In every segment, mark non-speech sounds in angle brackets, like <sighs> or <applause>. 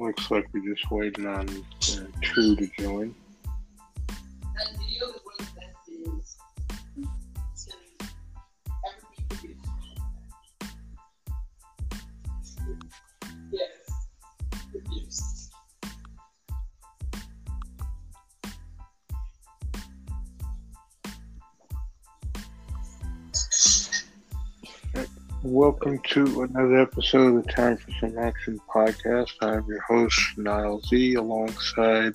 looks like we're just waiting on uh, True to join. Welcome to another episode of the Time for Some Action podcast. I'm your host, Niall Z, alongside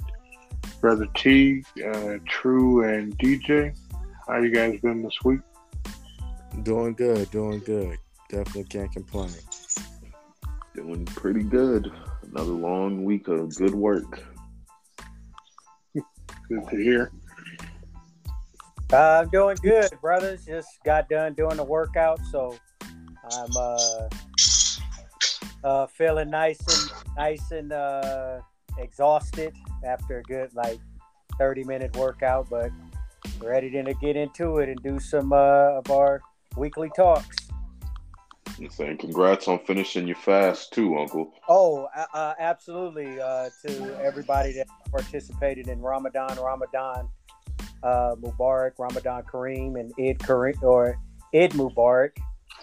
Brother T, uh, True, and DJ. How you guys been this week? Doing good, doing good. Definitely can't complain. Doing pretty good. Another long week of good work. Good to hear. Uh, I'm doing good, brothers. Just got done doing the workout, so I'm uh, uh, feeling nice and nice and uh, exhausted after a good like 30 minute workout, but we're ready to get into it and do some uh, of our weekly talks. I'm saying congrats on finishing your fast too, Uncle. Oh, uh, absolutely. Uh, to everybody that participated in Ramadan, Ramadan uh, Mubarak, Ramadan Kareem, and Id Kareem or Id Mubarak.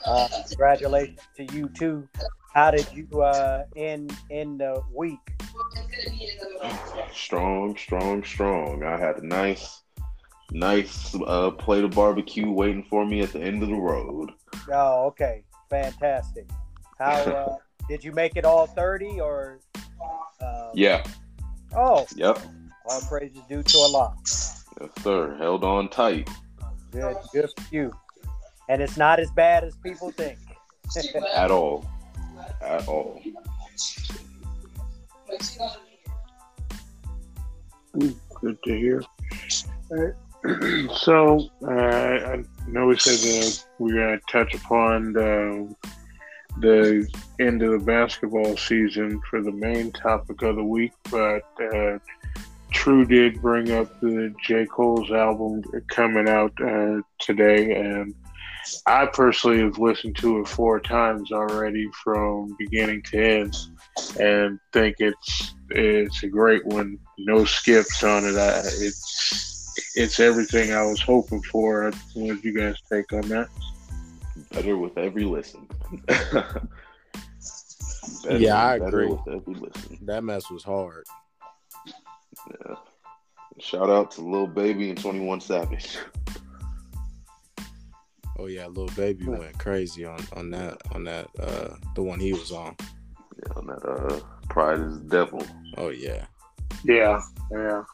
Uh, congratulations to you too. How did you uh, end in the week? Strong, strong, strong. I had a nice, nice uh, plate of barbecue waiting for me at the end of the road. Oh, okay, fantastic. How <laughs> uh, did you make it all thirty or? Um, yeah. Oh. Yep. All praises due to Allah. Yes, sir. Held on tight. Good, good for you and it's not as bad as people think. <laughs> At all. At all. Good to hear. so uh, I know we said that we're going to touch upon the, the end of the basketball season for the main topic of the week, but uh, True did bring up the J. Cole's album coming out uh, today, and I personally have listened to it four times already from beginning to end, and think it's it's a great one. No skips on it. I, it's it's everything I was hoping for. What did you guys take on that? Better with every listen. <laughs> better, yeah, I agree. With every listen. That mess was hard. Yeah. Shout out to Lil Baby and Twenty One Savage. <laughs> Oh yeah, Lil Baby went crazy on on that on that uh the one he was on. Yeah, on that uh Pride is the Devil. Oh yeah. Yeah, yeah.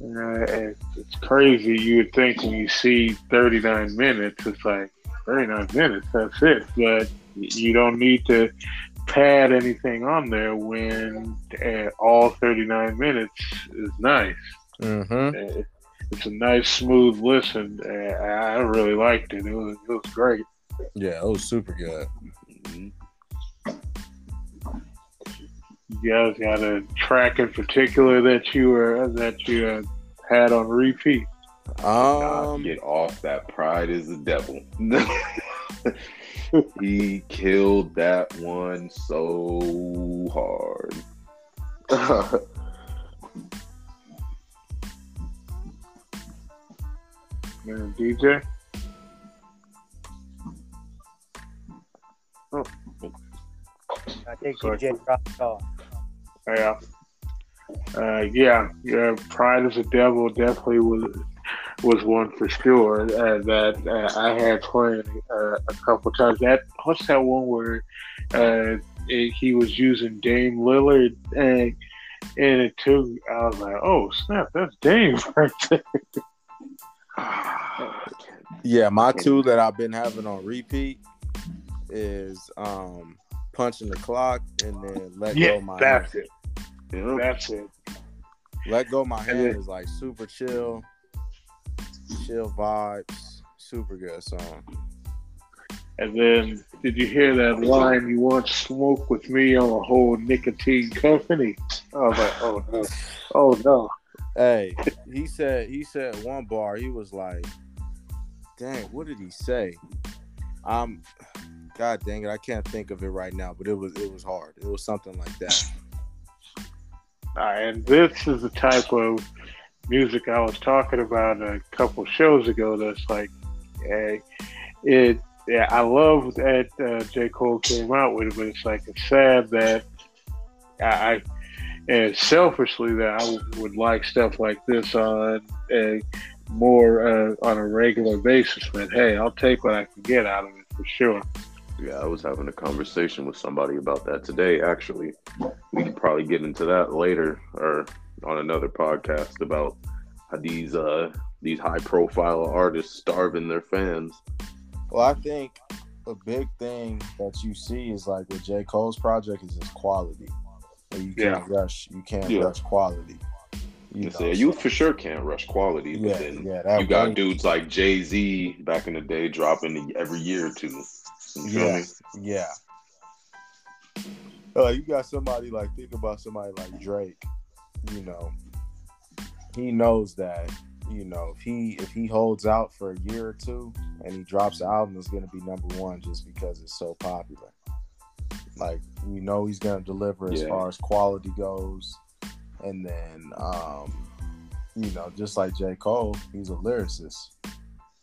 Uh, it's crazy. You would think when you see 39 minutes, it's like 39 minutes. That's it. But you don't need to pad anything on there when uh, all 39 minutes is nice. Mm-hmm. Uh, it's a nice, smooth listen. And I really liked it. It was, it was great. Yeah, it was super good. You guys got a track in particular that you were that you uh, had on repeat. Um, get off that pride is the devil. <laughs> he killed that one so hard. <laughs> DJ. Oh. I think DJ dropped off. Yeah. Uh, yeah, yeah. Pride is a devil definitely was was one for sure uh, that uh, I had playing uh, a couple times. That what's that one where uh, it, he was using Dame Lillard and in it took I was like, oh snap, that's Dame right there. <laughs> yeah, my two that I've been having on repeat is um punching the clock and then let yeah, go my that's hand. it. That's it. Let go my hand is like super chill, chill vibes, super good song. And then, did you hear that line? You want smoke with me on a whole nicotine company? Oh my! oh no, oh no. Hey, he said he said one bar. He was like, "Dang, what did he say?" I'm, God dang it, I can't think of it right now. But it was it was hard. It was something like that. Uh, and this is the type of music I was talking about a couple shows ago. That's like, hey, it. Yeah, I love that uh, J. Cole came out with it, but it's like it's sad that I, I and selfishly that I would like stuff like this on a more uh, on a regular basis. But hey, I'll take what I can get out of it for sure. Yeah, I was having a conversation with somebody about that today. Actually, we can probably get into that later or on another podcast about how these uh these high profile artists starving their fans. Well, I think a big thing that you see is like with J. Cole's project is his quality. You can't Yeah. rush. You can't Yeah. rush quality. You know, say, you for sure can't rush quality, but Yeah, then yeah, you got dudes like Jay Z back in the day dropping every year or two. You feel Yeah, me? yeah. Uh, you got somebody like think about somebody like Drake. You know, he knows that. You know, if he if he holds out for a year or two and he drops an album, it's gonna be number one just because it's so popular. Like we know he's gonna deliver as Yeah. far as quality goes, and then um, you know, just like J Cole, he's a lyricist.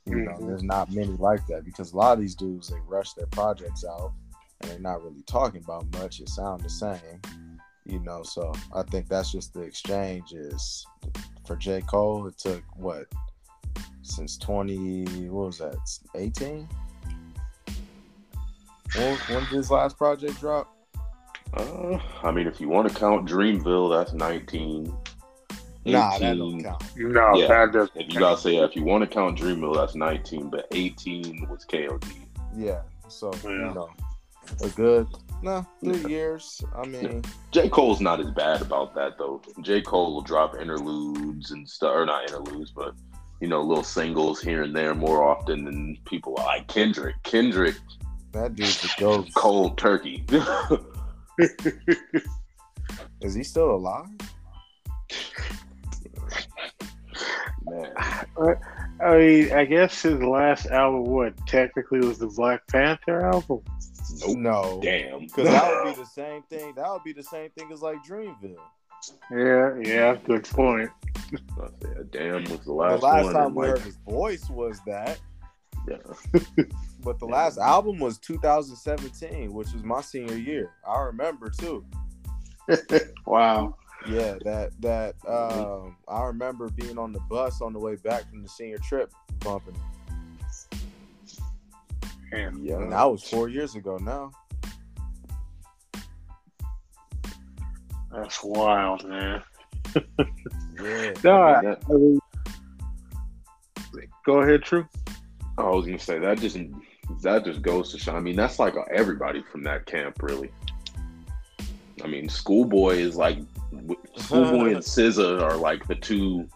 You know, Mhm. there's not many like that because a lot of these dudes they rush their projects out and they're not really talking about much. It sounds the same, you know. So I think that's just the exchange is for J Cole. It took what since twenty what was that eighteen? When, when did his last project drop? Uh, I mean, if you want to count Dreamville, that's 19. Nah, that don't count. No, Yeah. that doesn't. If you gotta say, if you want to count Dreamville, that's 19, but 18 was KOD. Yeah. So Yeah. you know, a good no three Yeah. years. I mean, J. Cole's not as bad about that though. J. Cole will drop interludes and stuff, or not interludes, but you know, little singles here and there more often than people like Kendrick. Kendrick, that dude's a ghost. cold turkey. <laughs> Is he still alive? Man, I mean, I guess his last album, what technically was the Black Panther album. nope. No. Damn. Because that would be <laughs> the same thing. That would be the same thing as like Dreamville. Yeah, yeah, good point. I said, damn was the last. The last, last one. time and, we like, heard his voice was that, yeah. <laughs> but the last album was 2017, which was my senior year. I remember too. <laughs> Wow. Yeah, that that um, I remember being on the bus on the way back from the senior trip, bumping, Man, Yeah. and that was four years ago now. that's wild, man. Yeah, <laughs> No, I I, mean, that- I mean, go ahead, True. I was gonna say that just that just goes to show. I mean, that's like everybody from that camp, really. I mean, Schoolboy is like Schoolboy and <laughs> SZA are like the two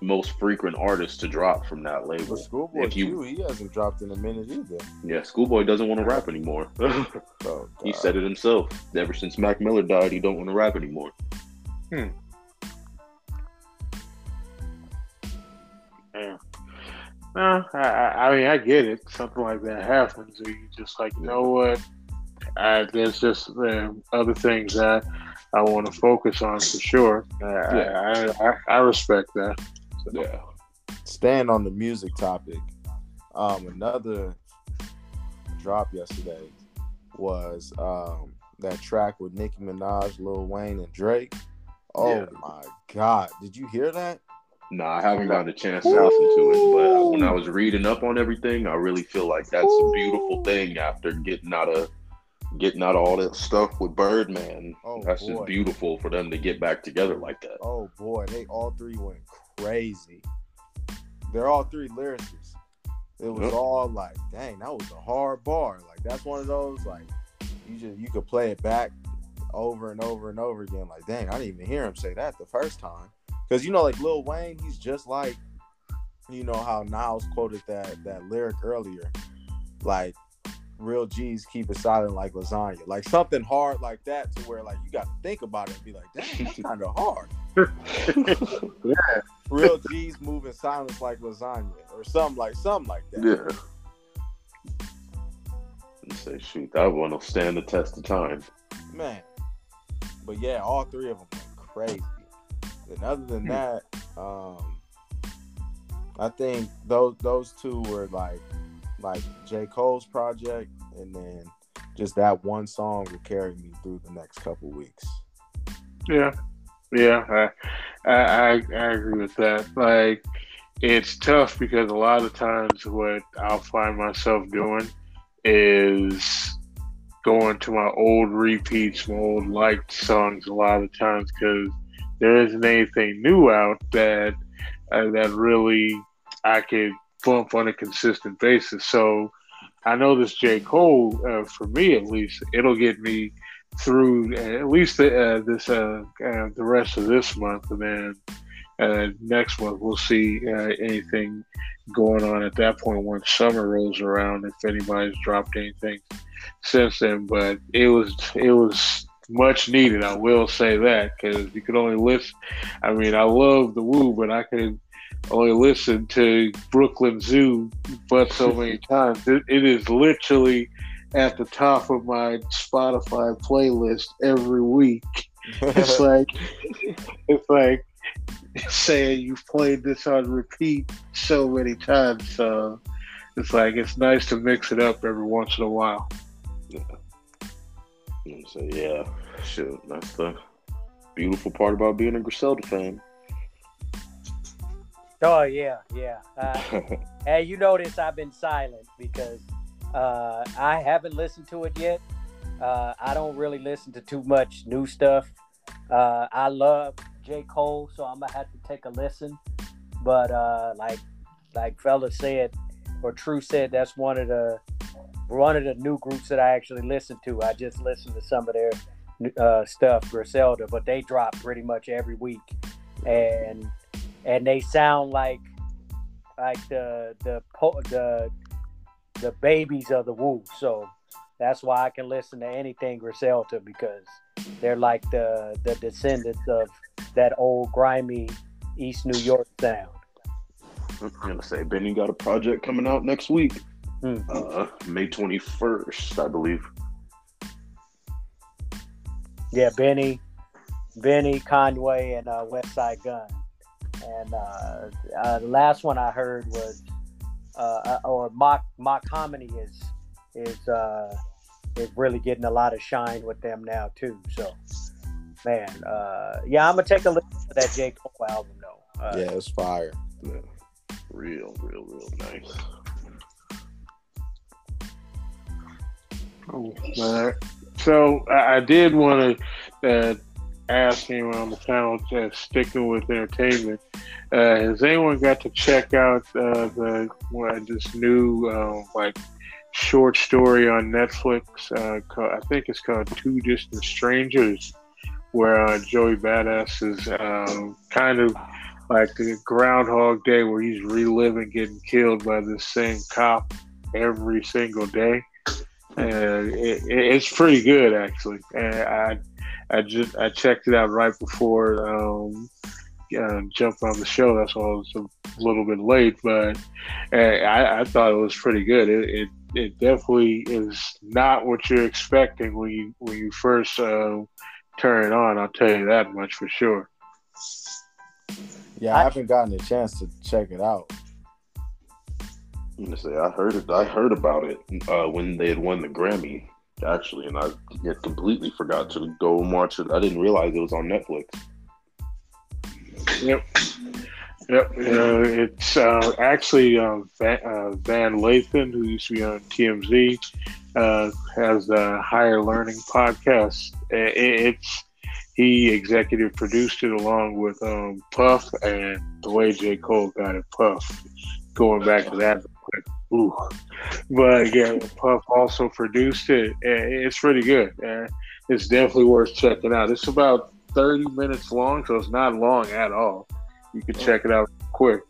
most frequent artists to drop from that but label. Schoolboy If you- Q, he hasn't dropped in a minute either. Yeah, Schoolboy doesn't want to rap anymore. <laughs> Oh, he said it himself. Ever since Mac Miller died, he don't want to rap anymore. Yeah. No, I, I I mean, I get it. Something like that happens. or You just like, you know what? I, there's just uh, other things that I want to focus on for sure. I, Yeah. I, I, I respect that. Yeah. staying on the music topic, um, another drop yesterday was um, that track with Nicki Minaj, Lil Wayne, and Drake. Oh Yeah. my God! Did you hear that? No, I haven't gotten a chance to listen to it, but when I was reading up on everything, I really feel like that's a beautiful thing after getting out of getting out of all that stuff with Birdman. Oh, that's boy. just beautiful for them to get back together like that. Oh boy, they all three went crazy. They're all three lyricists. It was Yep. all like, dang, that was a hard bar. Like that's one of those like you just you could play it back over and over and over again. Like, dang, I didn't even hear him say that the first time. Because you know, like Lil Wayne, he's just like, you know how Niles quoted that that lyric earlier, like real G's keep it silent like lasagna, like something hard like that, to where like you got to think about it and be like, dang, that's <laughs> kind of hard. <laughs> yeah, Real G's move in silence like lasagna, or something like something like that. Yeah. And say, shoot, that one will stand the test of time. man. But yeah, all three of them crazy. And other than Hmm. that, um, I think those those two were like like J Cole's project, and then just that one song will carry me through the next couple weeks. Yeah, yeah, I, I, I, I agree with that. Like, it's tough because a lot of times what I'll find myself doing is going to my old repeats, my old liked songs a lot of times because there isn't anything new out that uh, that really I could bump on a consistent basis. So I know this J Cole, uh, for me at least, it'll get me through at least the, uh, this uh, uh, the rest of this month, and then next month we'll see anything going on at that point once summer rolls around. If anybody's dropped anything since then, but it was it was much needed. I will say that because you could only listen. I mean, I love the Wu, but I could only listen to Brooklyn Zoo but so <laughs> many times. It, it is literally at the top of my Spotify playlist every week. It's <laughs> like it's like saying you've played this on repeat so many times. So it's like it's nice to mix it up every once in a while. And so yeah, shit, that's the beautiful part about being a Griselda fan. Oh yeah, yeah. Uh, <laughs> hey, you notice I've been silent because uh, I haven't listened to it yet. Uh, I don't really listen to too much new stuff. Uh, I love J. Cole, so I'm gonna have to take a listen. But uh, like like fella said, or True said, that's one of the one of the new groups that I actually listen to. I just listened to some of their uh, stuff, Griselda, but they drop pretty much every week, and and they sound like like the the the the babies of the Wu. So that's why I can listen to anything Griselda because they're like the the descendants of that old grimy East New York sound. I'm gonna say Benny got a project coming out next week, Hmm. uh, May 21st, I believe. Yeah, Benny, Benny Conway, and uh, Westside Gunn. And uh, uh, the last one I heard was, uh, or Mock Mach-Hommy is is uh, is really getting a lot of shine with them now too. So, man, uh, yeah, I'm gonna take a listen to that J Cole album though. Uh, yeah, it's fire. Yeah. Real, real, real nice. Oh, uh, so I, did want to uh, ask anyone on the panel, uh, sticking with entertainment, uh, has anyone got to check out uh, the what, this new uh, like short story on Netflix? Uh, called, I think it's called Two Distant Strangers, where uh, Joey Badass is um, kind of like the Groundhog Day, where he's reliving getting killed by the same cop every single day and it, it, it's pretty good actually. And I I just I checked it out right before um, uh, jumping on the show. That's why I was a little bit late, but uh, I, I thought it was pretty good. It, it it definitely is not what you're expecting when you when you first uh, turn it on. I'll tell you that much for sure. Yeah, I I- haven't gotten a chance to check it out. Gonna say I heard it. I heard about it uh, when they had won the Grammy, actually, and I had completely forgot to go and watch it. I didn't realize it was on Netflix. Yep. Yep. Uh, it's uh, actually uh, Van, uh, Van Lathan, who used to be on TMZ, uh, has a higher learning podcast. I- It's he executive produced it along with um, Puff and the way J Cole got it. Puff. Going back to that, ooh. but yeah, Puff also produced it. and It's pretty good. And it's definitely worth checking out. It's about 30 minutes long, so it's not long at all. You can check it out quick.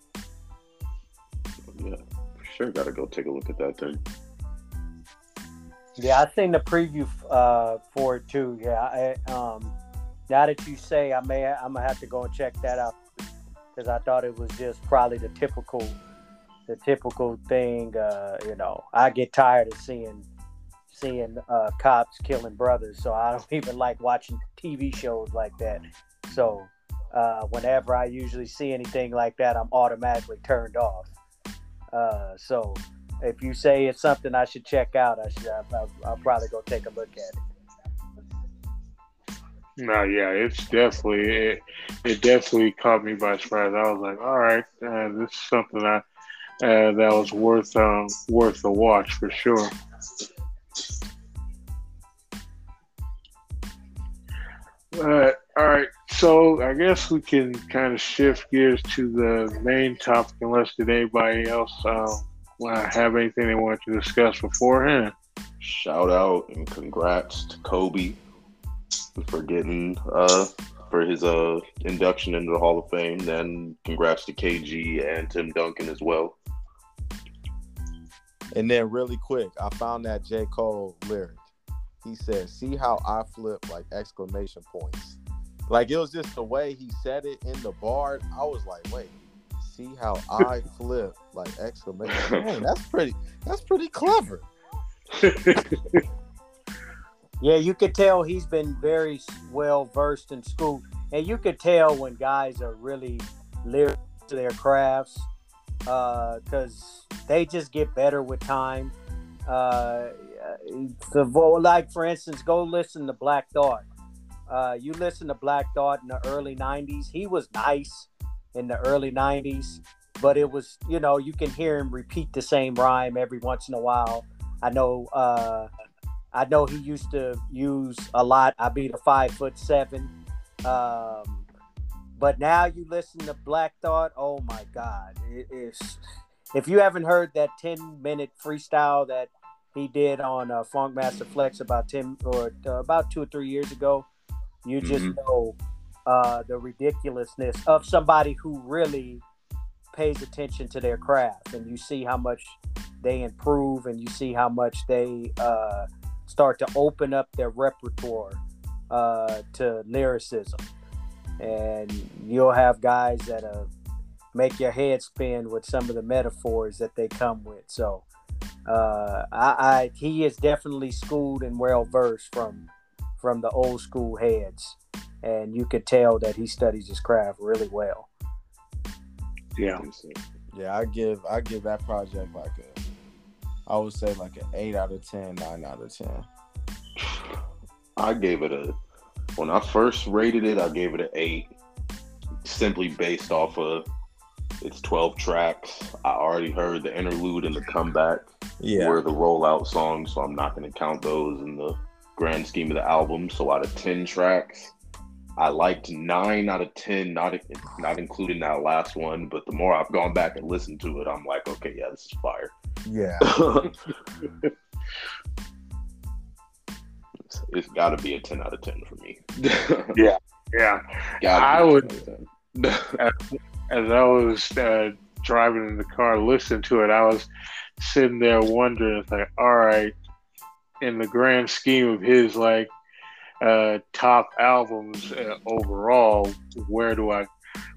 Yeah, for sure. Got to go take a look at that thing. Yeah, I seen the preview uh, for it too. Yeah, I, um, now that you say, I may, I'm gonna have to go and check that out because I thought it was just probably the typical, the typical thing. Uh, you know, I get tired of seeing, seeing uh, cops killing brothers, so I don't <laughs> even like watching TV shows like that. so uh, whenever I usually see anything like that, I'm automatically turned off. Uh, so if you say it's something I should check out, I should. I'll, I'll probably go take a look at it. No, yeah, it's definitely it, it definitely caught me by surprise. I was like, all right, uh, this is something I uh, that was worth um, worth the watch for sure. Uh, all right, so I guess we can kind of shift gears to the main topic, unless did anybody else uh, have anything they want to discuss beforehand. Shout out and congrats to Kobe for getting uh for his uh induction into the Hall of Fame. Then congrats to KG and Tim Duncan as well. And then really quick, I found that J. Cole lyric. He said, "See how I flip like exclamation points." Like it was just the way he said it in the bar. I was like, "Wait, see how I <laughs> flip like exclamation." <laughs> Man, that's pretty. That's pretty clever. <laughs> Yeah, you could tell he's been very well versed in school, and you could tell when guys are really lyric to their crafts because uh, they just get better with time. Uh, like for instance, go listen to Black Thought. Uh, you listen to Black Thought in the early '90s. He was nice in the early '90s, but it was you know you can hear him repeat the same rhyme every once in a while. I know uh, I know he used to use a lot. I beat a five foot seven. Um, but now you listen to Black Thought. Oh my God. It is. If you haven't heard that 10 minute freestyle that he did on uh, Funkmaster Flex about 10 or uh, about two or three years ago, you just mm-hmm. know uh, the ridiculousness of somebody who really pays attention to their craft and you see how much they improve and you see how much they uh, start to open up their repertoire uh, to lyricism. And you'll have guys that uh, make your head spin with some of the metaphors that they come with. So uh, I, I, he is definitely schooled and well versed from from the old school heads, and you could tell that he studies his craft really well. Yeah, yeah. I give I give that project like a I would say like an eight out of 10, 9 out of ten. I gave it a when I first rated it, I gave it an eight, simply based off of it's twelve tracks. I already heard the interlude and the comeback. Yeah, were the rollout songs, so I'm not going to count those in the grand scheme of the album. So out of ten tracks, I liked nine out of ten, not not including that last one. But the more I've gone back and listened to it, I'm like, okay, yeah, this is fire. Yeah. <laughs> it's, it's got to be a ten out of ten for me. <laughs> yeah, yeah. I would. as, as I was uh, driving in the car, listening to it, I was sitting there wondering, it's like, all right, in the grand scheme of his like uh, top albums uh, overall, where do I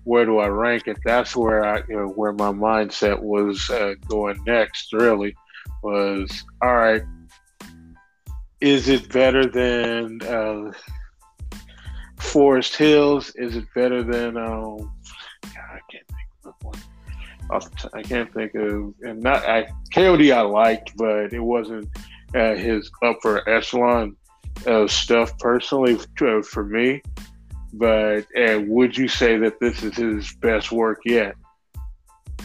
where do I rank it? That's where I you know where my mindset was uh, going next. Really was all right. Is it better than uh, Forest Hills? Is it better than um, God, I can't think of one. I can't think of and not I KOD I liked, but it wasn't uh, his upper echelon of stuff personally uh, for me. But uh, would you say that this is his best work yet?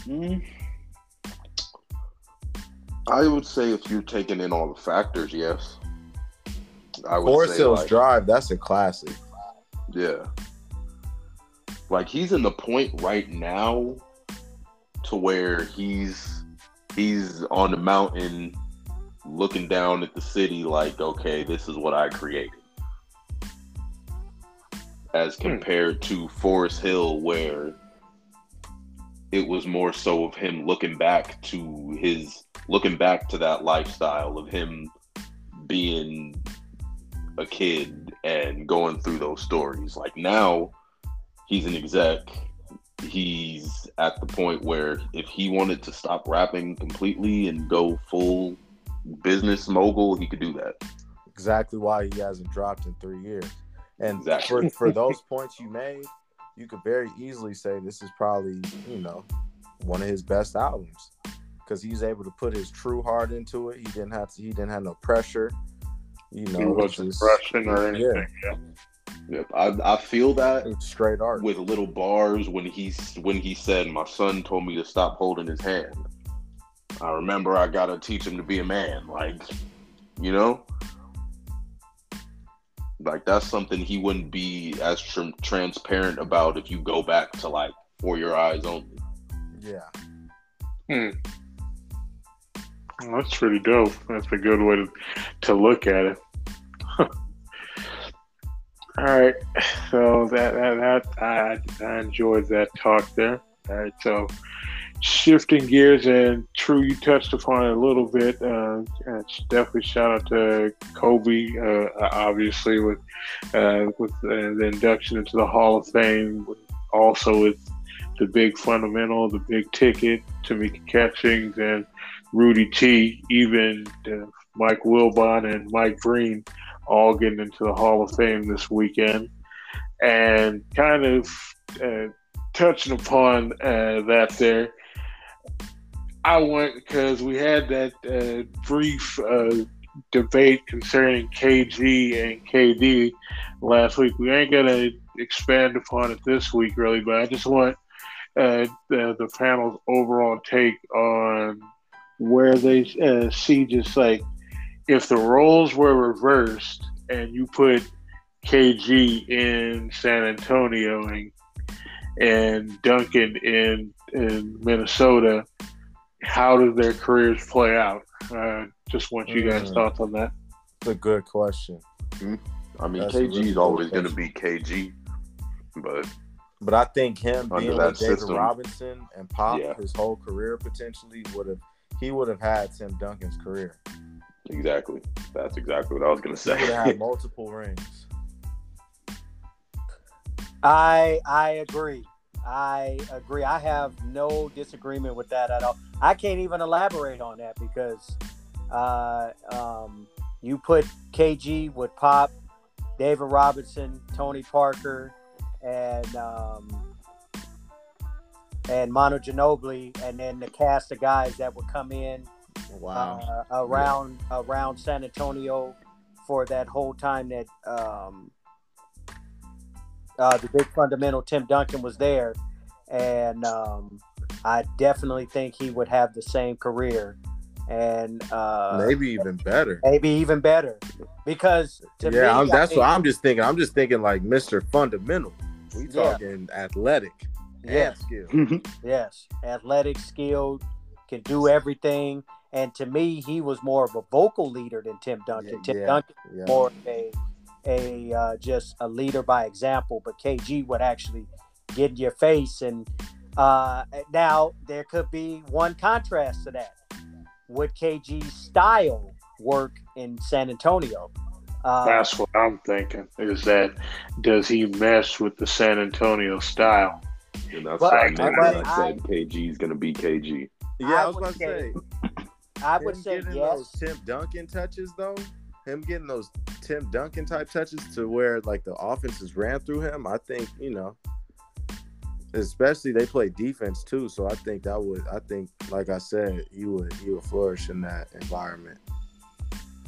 Mm. I would say if you're taking in all the factors, yes. I would Forest Hills like, Drive, that's a classic. Yeah. Like he's in the point right now to where he's he's on the mountain looking down at the city like, okay, this is what I created. As hmm. compared to Forest Hill, where it was more so of him looking back to his looking back to that lifestyle of him being a kid and going through those stories. Like now, he's an exec. He's at the point where if he wanted to stop rapping completely and go full business mogul, he could do that. Exactly why he hasn't dropped in three years. And Exactly. for, for <laughs> those points you made, you could very easily say this is probably, you know, one of his best albums. Because he's able to put his true heart into it. He didn't have to he didn't have no pressure. You know, he wasn't just- rushing or anything. Yeah. Yeah. Yep. I, I feel that it's straight art. with little bars when he's when he said my son told me to stop holding his hand. I remember I gotta teach him to be a man. Like, you know, like that's something he wouldn't be as tr- transparent about if you go back to like for your eyes only. yeah. Hmm. That's pretty dope. That's a good way to, to look at it. <laughs> All right, so that that, that I, I enjoyed that talk there. All right, so shifting gears and True, you touched upon it a little bit. Uh, definitely shout out to Kobe, uh, obviously with uh, with uh, the induction into the Hall of Fame. Also with the big fundamental, the big ticket, Tamika Catchings and Rudy T, even Mike Wilbon and Mike Green, all getting into the Hall of Fame this weekend, and kind of uh, touching upon uh, that there. I went because we had that uh, brief uh, debate concerning KG and KD last week. We ain't gonna expand upon it this week, really, but I just want uh, the, the panel's overall take on where they uh, see just like if the roles were reversed and you put KG in San Antonio and and Duncan in in Minnesota, how do their careers play out? Uh, just want you guys' Mm. thoughts on that. It's a good question. I mean, That's KG is always gonna be KG, but But I think him being that with David system. Robinson and Pop Yeah. his whole career potentially would have he would have had Tim Duncan's career. exactly, that's exactly what I was gonna He would have say. had <laughs> multiple rings. I I agree. I agree. I have no disagreement with that at all. I can't even elaborate on that because uh, um, you put KG with Pop, David Robinson, Tony Parker, and um, and Manu Ginobili, and then the cast of guys that would come in Wow. uh, around around San Antonio for that whole time that um, uh, the big fundamental Tim Duncan was there, and um, I definitely think he would have the same career, and uh, Maybe even better. maybe even better, because to yeah, me, I'm, I that's think- what I'm just thinking. I'm just thinking like Mr. Fundamental. We Yeah. talking athletic Yes. and skill. Yes, athletic, skilled, can do everything. And to me, he was more of a vocal leader than Tim Duncan. Yeah, Tim yeah. Duncan Yeah. more of a a uh, just a leader by example, but KG would actually get in your face. And uh, now there could be one contrast to that. Would KG's style work in San Antonio? Uh, That's what I'm thinking. Is that does he mesh with the San Antonio style? And that's But- why I but meant when I I- said KG is gonna be KG. Yeah, I I was would about to say say. <laughs> I would him say getting yes. those Tim Duncan touches though, him getting those Tim Duncan type touches to where like the offenses ran through him. I think you know, especially they play defense too. So I think that would I think like I said, you would you would flourish in that environment.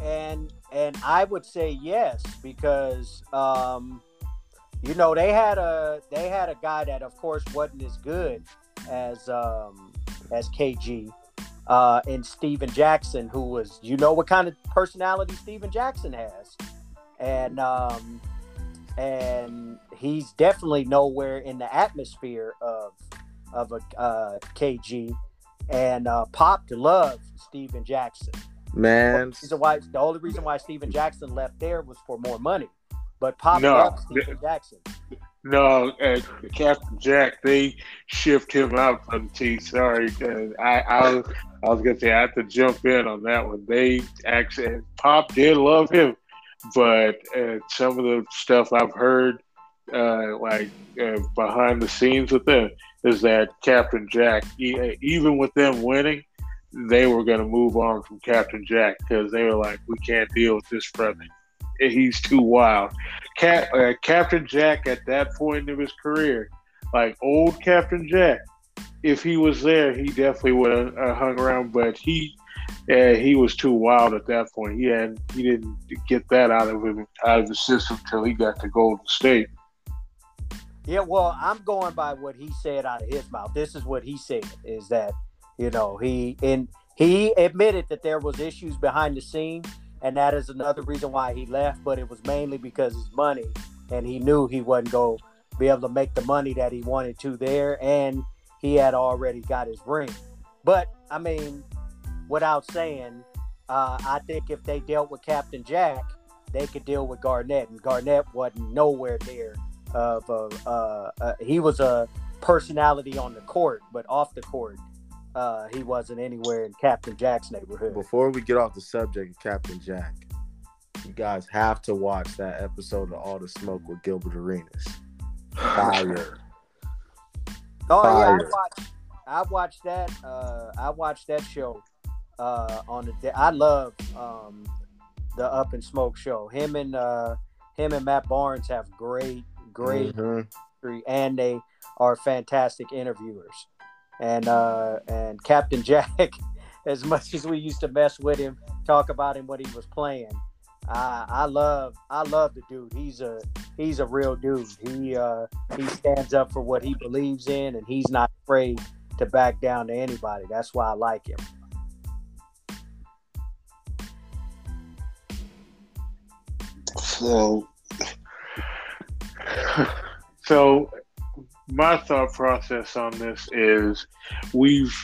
and and I would say yes because um, you know they had a they had a guy that of course wasn't as good as um, as KG uh, and Stephen Jackson who was you know what kind of personality Stephen Jackson has and um, and he's definitely nowhere in the atmosphere of of a uh, KG and uh, Pop to love Stephen Jackson. Man, The reason why the only reason why Stephen Jackson left there was for more money. But Pop No. Stephen Jackson. No, uh, Captain Jack, they shift him out from T. Sorry, uh, I, I, was, I was gonna say I have to jump in on that one. They actually, Pop did love him, but uh, some of the stuff I've heard, uh, like uh, behind the scenes with them, is that Captain Jack, even with them winning, they were gonna move on from Captain Jack because they were like, we can't deal with this brother he's too wild. Cap, uh, Captain Jack at that point of his career, like old Captain Jack, if he was there, he definitely would have uh, hung around. But he, uh, he was too wild at that point. He had he didn't get that out of him out of the system until he got to Golden State. Yeah, well, I'm going by what he said out of his mouth. This is what he said: is that you know he and he admitted that there was issues behind the scene, and that is another reason why he left. But it was mainly because his money, and he knew he wasn't going to be able to make the money that he wanted to there, and he had already got his ring. But I mean, without saying, uh, I think if they dealt with Captain Jack, they could deal with Garnett, and Garnett wasn't nowhere near of uh, uh, uh, he was a personality on the court, but off the court, uh, he wasn't anywhere in Captain Jack's neighborhood. Before we get off the subject of Captain Jack, you guys have to watch that episode of All the Smoke with Gilbert Arenas. Fire. Oh Fire. yeah, I watched. I watched that. Uh, I watched that show uh, on the. day- I love um, the All the Smoke show. Him and uh, him and Matt Barnes have great, great Mhm. history, and they are fantastic interviewers. And uh, and Captain Jack, <laughs> as much as we used to mess with him, talk about him when he was playing, I, I love I love the dude. He's a he's a real dude. He uh, he stands up for what he believes in, and he's not afraid to back down to anybody. That's why I like him. So, so my thought process on this is we've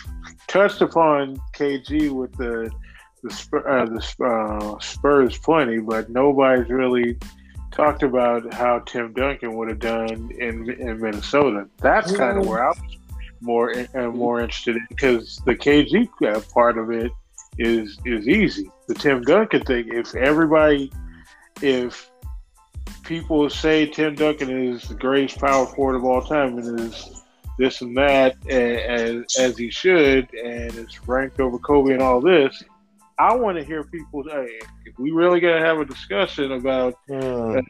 touched upon KG with the the, uh, the uh, Spurs plenty, but nobody's really talked about how Tim Duncan would have done in in Minnesota. That's kind of where I was more uh, more interested in because the KG uh, part of it is is easy. The Tim Duncan thing, if everybody if people say Tim Duncan is the greatest power forward of all time and is this and that as, as he should and is ranked over Kobe and all this, I want to hear people say, if we really got to have a discussion about Mm.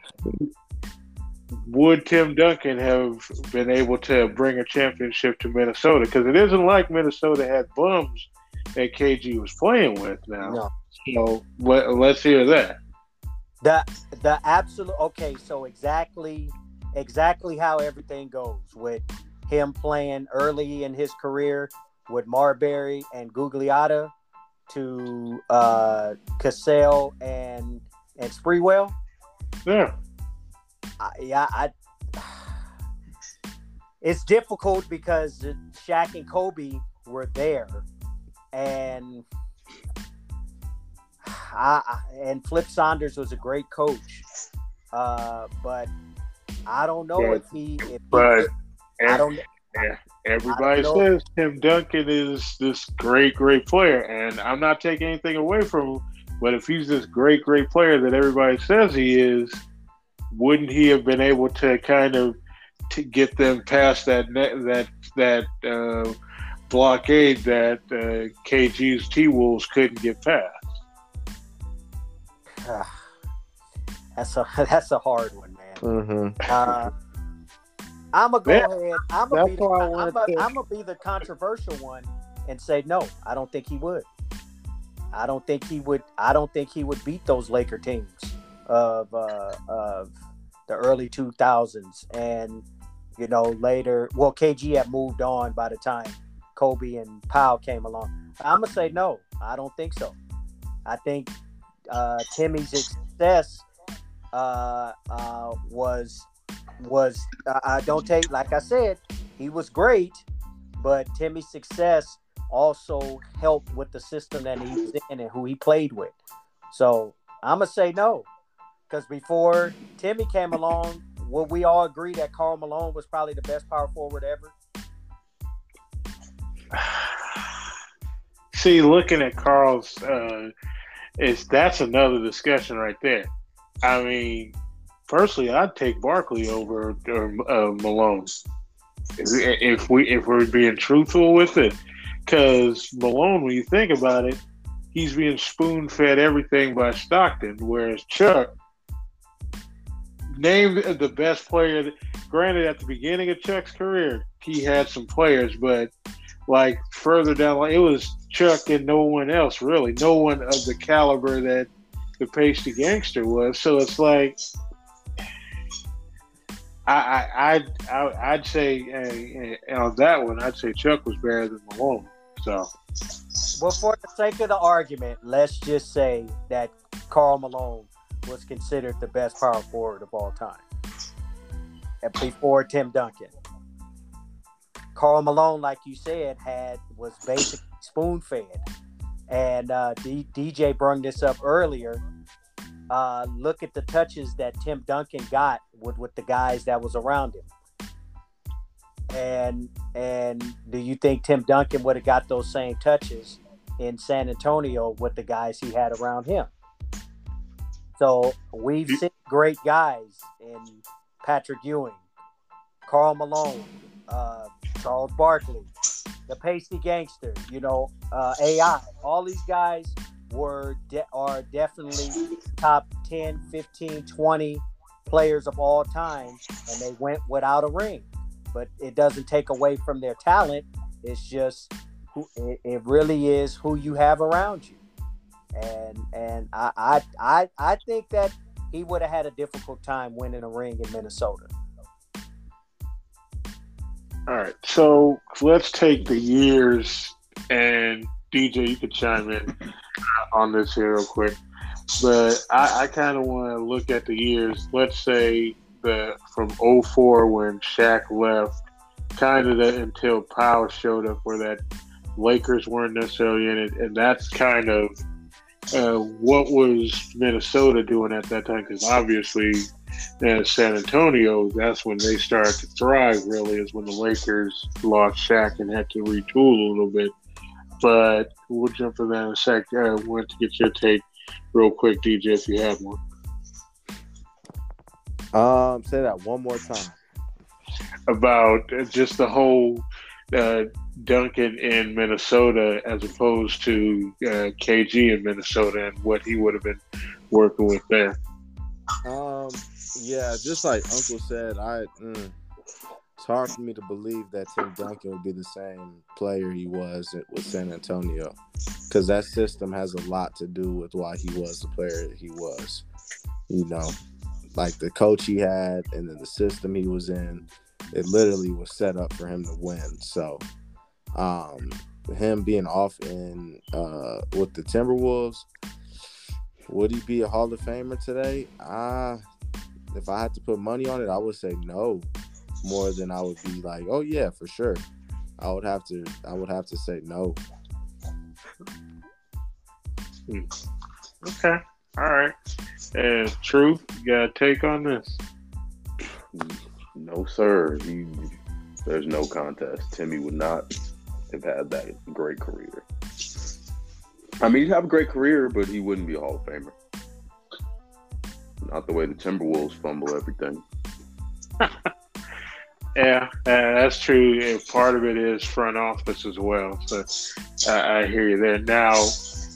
would Tim Duncan have been able to bring a championship to Minnesota? Because it isn't like Minnesota had bums that KG was playing with now. No. So let, let's hear that. The the absolute okay, so exactly exactly how everything goes with him playing early in his career with Marbury and Gugliotta to uh Cassell and and Sprewell. Yeah. I, yeah, I it's difficult because Shaq and Kobe were there and I, I and Flip Saunders was a great coach. Uh, but I don't know Yeah, if he if he, But I don't Everybody I don't- says Tim Duncan is this great, great player, and I'm not taking anything away from him. But if he's this great, great player that everybody says he is, wouldn't he have been able to kind of to get them past that net, that that uh, blockade that uh, KG's T Wolves couldn't get past? That's a <laughs> that's a hard one, man. Mhm. Uh, I'm gonna go Yeah, ahead. I'm gonna be the, I I'm wanted gonna, to- I'm gonna be the controversial one and say no. I don't think he would. I don't think he would. I don't think he would beat those Laker teams of uh, of the early 2000s and you know later. Well, KG had moved on by the time Kobe and Pau came along. I'm gonna say no. I don't think so. I think uh, Timmy's success uh, uh, was was uh, I don't take like I said he was great, but Timmy's success also helped with the system that he was in and who he played with. So I'm gonna say no, because before Timmy came along, would we all agree that Karl Malone was probably the best power forward ever? <sighs> See, looking at Karl's, uh, is that's another discussion right there. I mean, personally, I'd take Barkley over uh, Malone if, if we if we're being truthful with it, because Malone, when you think about it, he's being spoon fed everything by Stockton, whereas Chuck named the best player. Granted, at the beginning of Chuck's career, he had some players, but like further down, like it was Chuck and no one else really, no one of the caliber that the Pasty Gangster was. So it's like I I I I'd say uh, on that one, I'd say Chuck was better than Malone. So, well, for the sake of the argument, let's just say that Karl Malone was considered the best power forward of all time and before Tim Duncan. Karl Malone, like you said, had was basically spoon fed, and uh, D- DJ brought this up earlier. Uh, look at the touches that Tim Duncan got with with the guys that was around him. And and do you think Tim Duncan would have got those same touches in San Antonio with the guys he had around him? So we've seen great guys in Patrick Ewing, Karl Malone, uh, Charles Barkley, the Pasty Gangster, you know, uh, AI. All these guys were de- are definitely top 10, 15, 20 players of all time, and they went without a ring. But it doesn't take away from their talent. It's just who it, it really is who you have around you and and I I I, I think that he would have had a difficult time winning a ring in Minnesota. All right, so let's take the years and DJ, you could chime in on this here real quick. But I, I kind of want to look at the years. Let's say the from 04 when Shaq left, kind of until Pau showed up, where that Lakers weren't necessarily in it, and that's kind of uh, what was Minnesota doing at that time? Because obviously, uh, San Antonio, that's when they started to thrive. Really, is when the Lakers lost Shaq and had to retool a little bit. But we'll jump to that in a sec. I uh, wanted to get your take real quick, DJ, if you have one. Um, say that one more time. About just the whole uh, Duncan in Minnesota as opposed to uh, KG in Minnesota and what he would have been working with there. Um, yeah, just like Uncle said, I mm, it's hard for me to believe that Tim Duncan would be the same player he was with San Antonio because that system has a lot to do with why he was the player he was. You know, like the coach he had and then the system he was in, it literally was set up for him to win. So um, him being off in uh, with the Timberwolves, would he be a Hall of Famer today? Ah, uh, if I had to put money on it, I would say no. More than I would be like, oh yeah, for sure. I would have to. I would have to say no. Hmm. Okay. All right. And truth, you got a take on this? No, sir. He, there's no contest. Timmy would not have had that great career. I mean, he'd have a great career, but he wouldn't be a Hall of Famer. Not the way the Timberwolves fumble everything. <laughs> yeah, uh, that's true. And part of it is front office as well. So I hear you there. Now,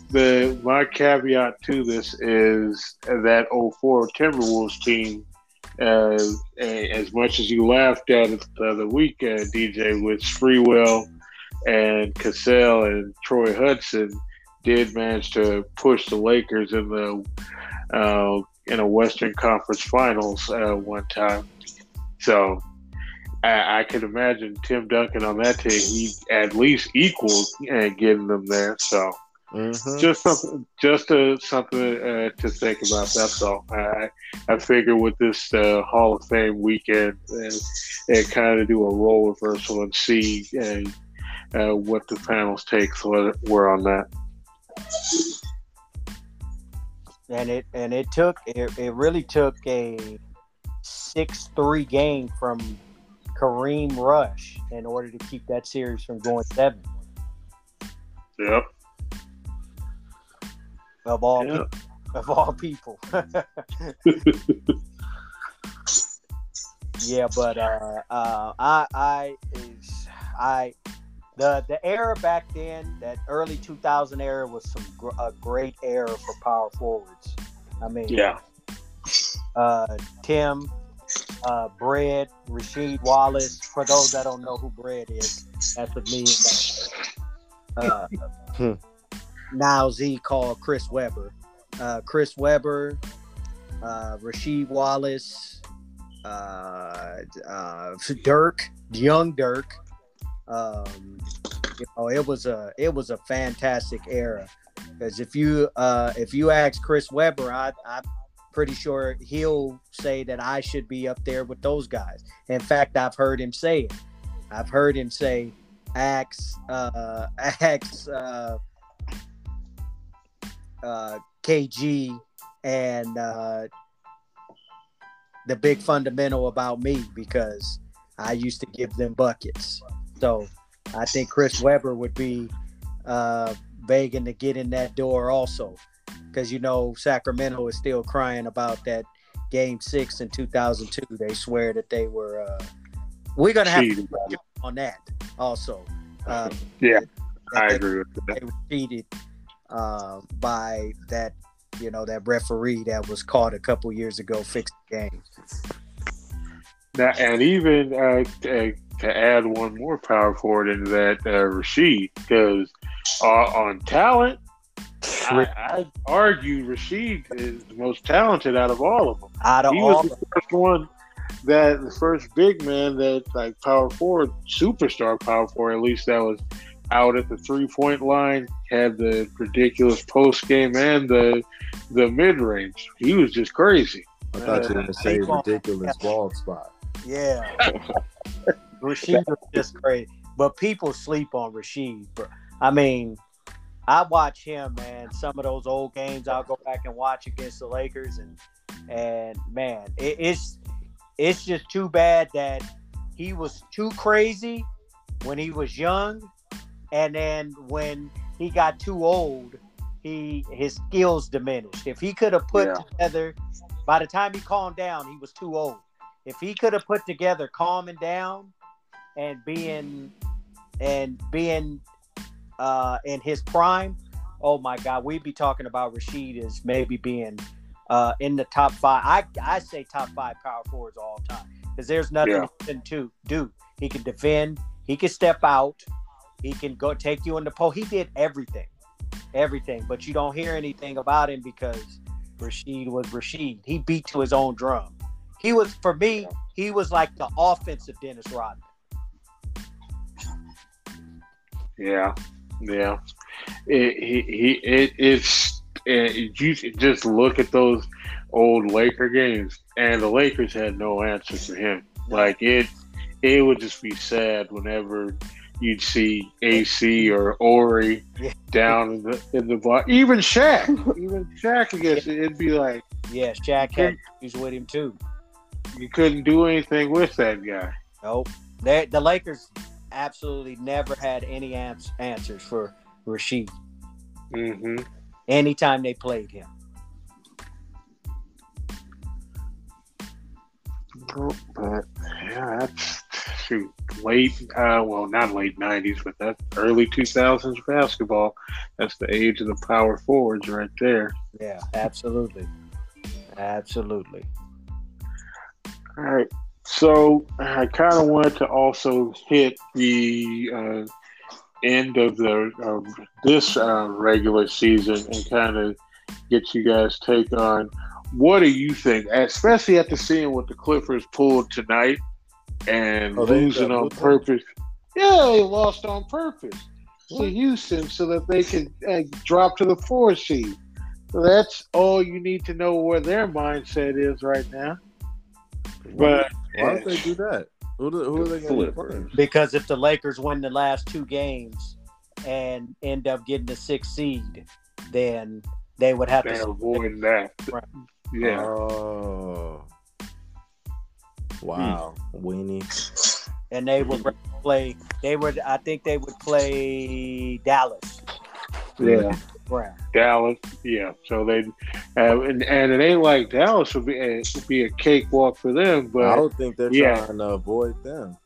the my caveat to this is that 04 Timberwolves team. Uh, as much as you laughed at it the other week, uh, DJ, with Sprewell and Cassell and Troy Hudson did manage to push the Lakers in the uh, in a Western Conference Finals uh, one time. So I, I can imagine Tim Duncan on that team. He at least equaled and uh, getting them there. So mm-hmm. just something, just a, something uh, to think about. That's all. I I figure with this uh, Hall of Fame weekend and, and kind of do a role reversal and see and uh, what the panel's takes were on that. And it and it took it, it really took a six three game from Kareem Rush in order to keep that series from going seven. Yep. Of all yep. People, of all people. <laughs> yeah, but uh, uh, I I is I the the era back then, that early 2000 era, was some gr- a great era for power forwards. I mean, yeah, uh, Tim, uh, Bread, Rasheed Wallace. For those that don't know who Bread is, that's a me. Uh, Hmm. now Z called Chris Webber. Uh, Chris Webber, uh, Rasheed Wallace, uh, uh, Dirk, young Dirk. Um, you know, it was a it was a fantastic era because if you uh, if you ask Chris Webber, I, I'm pretty sure he'll say that I should be up there with those guys. In fact, I've heard him say it. I've heard him say, "Axe, uh, <laughs> axe, uh, uh, KG, and uh, the big fundamental about me because I used to give them buckets." So I think Chris Webber would be uh, begging to get in that door also, because you know Sacramento is still crying about that Game Six in 2002. They swear that they were. Uh, we're gonna have to Cheated. on that also. Uh, Yeah, that I they- agree with that. they were cheated uh, by that, you know, that referee that was caught a couple years ago fixed the game. Now, and even uh, to, to add one more power forward into that, uh, Rasheed, because uh, on talent, I, I argue Rasheed is the most talented out of all of them. Out of He all, was the first one that the first big man that like power forward, superstar power forward, at least that was out at the three point line, had the ridiculous post game and the the mid range. He was just crazy. I thought you were gonna say ridiculous bald spot. yeah, <laughs> Rasheed was just great. But people sleep on Rasheed. Bro. I mean, I watch him, man. Some of those old games, I'll go back and watch against the Lakers, and and man, it, it's it's just too bad that he was too crazy when he was young, and then when he got too old, he his skills diminished. If he could have put Yeah. together, by the time he calmed down, he was too old. If he could have put together calming down and being and being uh, in his prime, oh my God, we'd be talking about Rasheed as maybe being uh, in the top five. I I say top five power forwards all time because there's nothing Yeah. to do. He can defend. He can step out. He can go take you in the pole. He did everything, everything. But you don't hear anything about him because Rasheed was Rasheed. He beat to his own drum. He was for me. He was like the offensive Dennis Rodman. Yeah, yeah. It, he, he, it, it's it, you just look at those old Laker games, and the Lakers had no answer for him. Like it, it would just be sad whenever you'd see AC or Horry <laughs> down in the in the bar. Even Shaq, <laughs> even Shaq against it, it'd be like Yeah, Shaq had issues with him too. you couldn't do anything with that guy. Nope. They, the Lakers absolutely never had any ans- answers for Rasheed hmm anytime they played him. But yeah, that's shoot late. Uh, well, not late '90s, but that's early 2000s basketball. That's the age of the power forwards right there. Yeah, absolutely. Absolutely. All right. So I kind of wanted to also hit the uh, end of the of this uh, regular season and kind of get you guys' take on what do you think, especially after seeing what the Clippers pulled tonight and Oh, losing on purpose. Yeah, they lost on purpose to Houston so that they could uh, drop to the four seed. So that's all you need to know where their mindset is right now. But Why don't they do that? Who, do, who are they going to Flip. play? Because if the Lakers win the last two games and end up getting the sixth seed, then they would have they're to. avoid that. Right. Yeah. Oh. Hmm. Wow. Weenie. And they would play. They would. I think they would play Dallas. Yeah. Brown. Dallas. Yeah. So they, uh, and, and it ain't like Dallas would be a, would be a cakewalk for them, But I don't think they're yeah. trying to avoid them.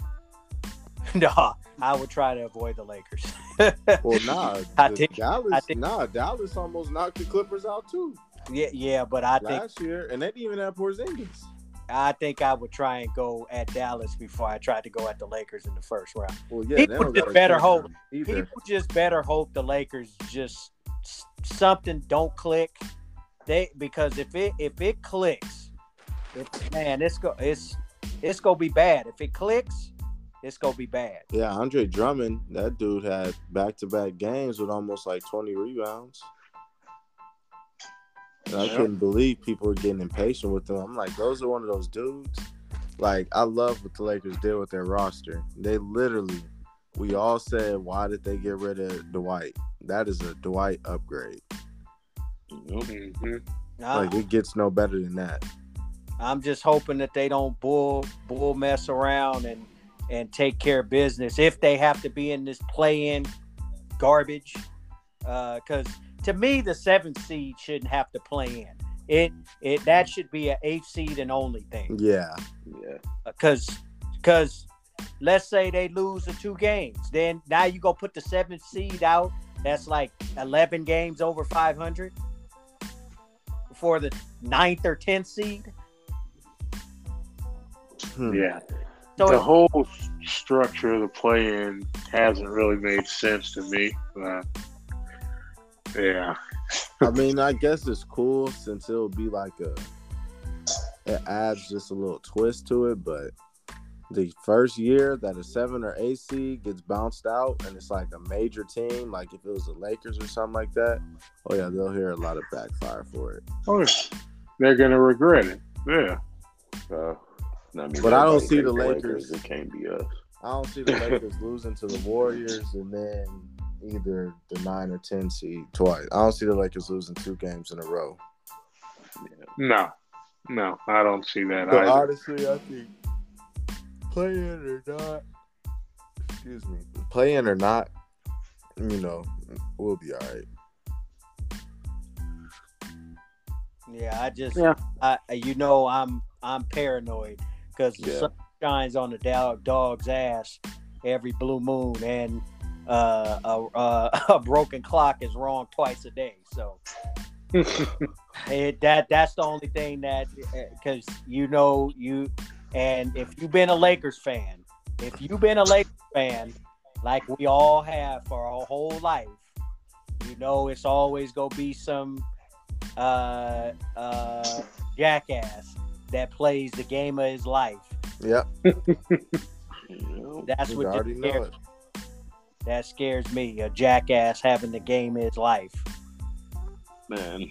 <laughs> no, I would try to avoid the Lakers. <laughs> Well, nah. I think- Dallas, I think- nah, Dallas almost knocked the Clippers out too. Yeah, yeah, but I think last year, and they didn't even have Porzingis. I think I would try and go at Dallas before I tried to go at the Lakers in the first round. Well, yeah, People just better hope-. People just better hope the Lakers just something don't click. They because if it if it clicks, man, it's go it's it's gonna be bad. If it clicks, it's gonna be bad. Yeah, Andre Drummond, that dude had back to back games with almost like 20 rebounds. And I Yeah. couldn't believe people were getting impatient with them. I'm like, those are one of those dudes. Like, I love what the Lakers did with their roster. They literally, we all said, why did they get rid of Dwight? That is a Dwight upgrade. Mhm. I- Like, it gets no better than that. I'm just hoping that they don't bull bull mess around and and take care of business if they have to be in this play-in garbage. Because to me, the seventh seed shouldn't have to play in. It it that should be an eighth seed and only thing. Yeah. Yeah. Because because let's say they lose the two games, then now you go put the seventh seed out. That's like eleven games over five hundred for the ninth or tenth seed. Hmm. Yeah. So the whole structure of the play-in hasn't really made sense to me. But yeah, I mean, I guess it's cool since it'll be like a. It adds just a little twist to it, but the first year that a seven or eight seed gets bounced out and it's like a major team, like if it was the Lakers or something like that, oh yeah, they'll hear a lot of backfire for it. oh, they're gonna regret it. Yeah, Uh, I mean, But I don't see the thinks Lakers. It can't be us. I don't see the Lakers losing to the Warriors and then either the nine or ten seed twice. I don't see the Lakers losing two games in a row. no, no, I don't see that But either. honestly, I think playing or not, excuse me, playing or not, you know, we'll be all right. Yeah, I just, Yeah. I, you know, I'm I'm paranoid because the Yeah. sun shines on the dog, dog's ass every blue moon, and uh, a, a, <laughs> a broken clock is wrong twice a day. So <laughs> it, that that's the only thing that because you know you, and if you've been a Lakers fan, if you've been a Lakers fan, like we all have for our whole life, you know it's always gonna be some uh, uh, jackass that plays the game of his life. Yep, That's we what already just know it. That scares me. A jackass having the game of his life. Man.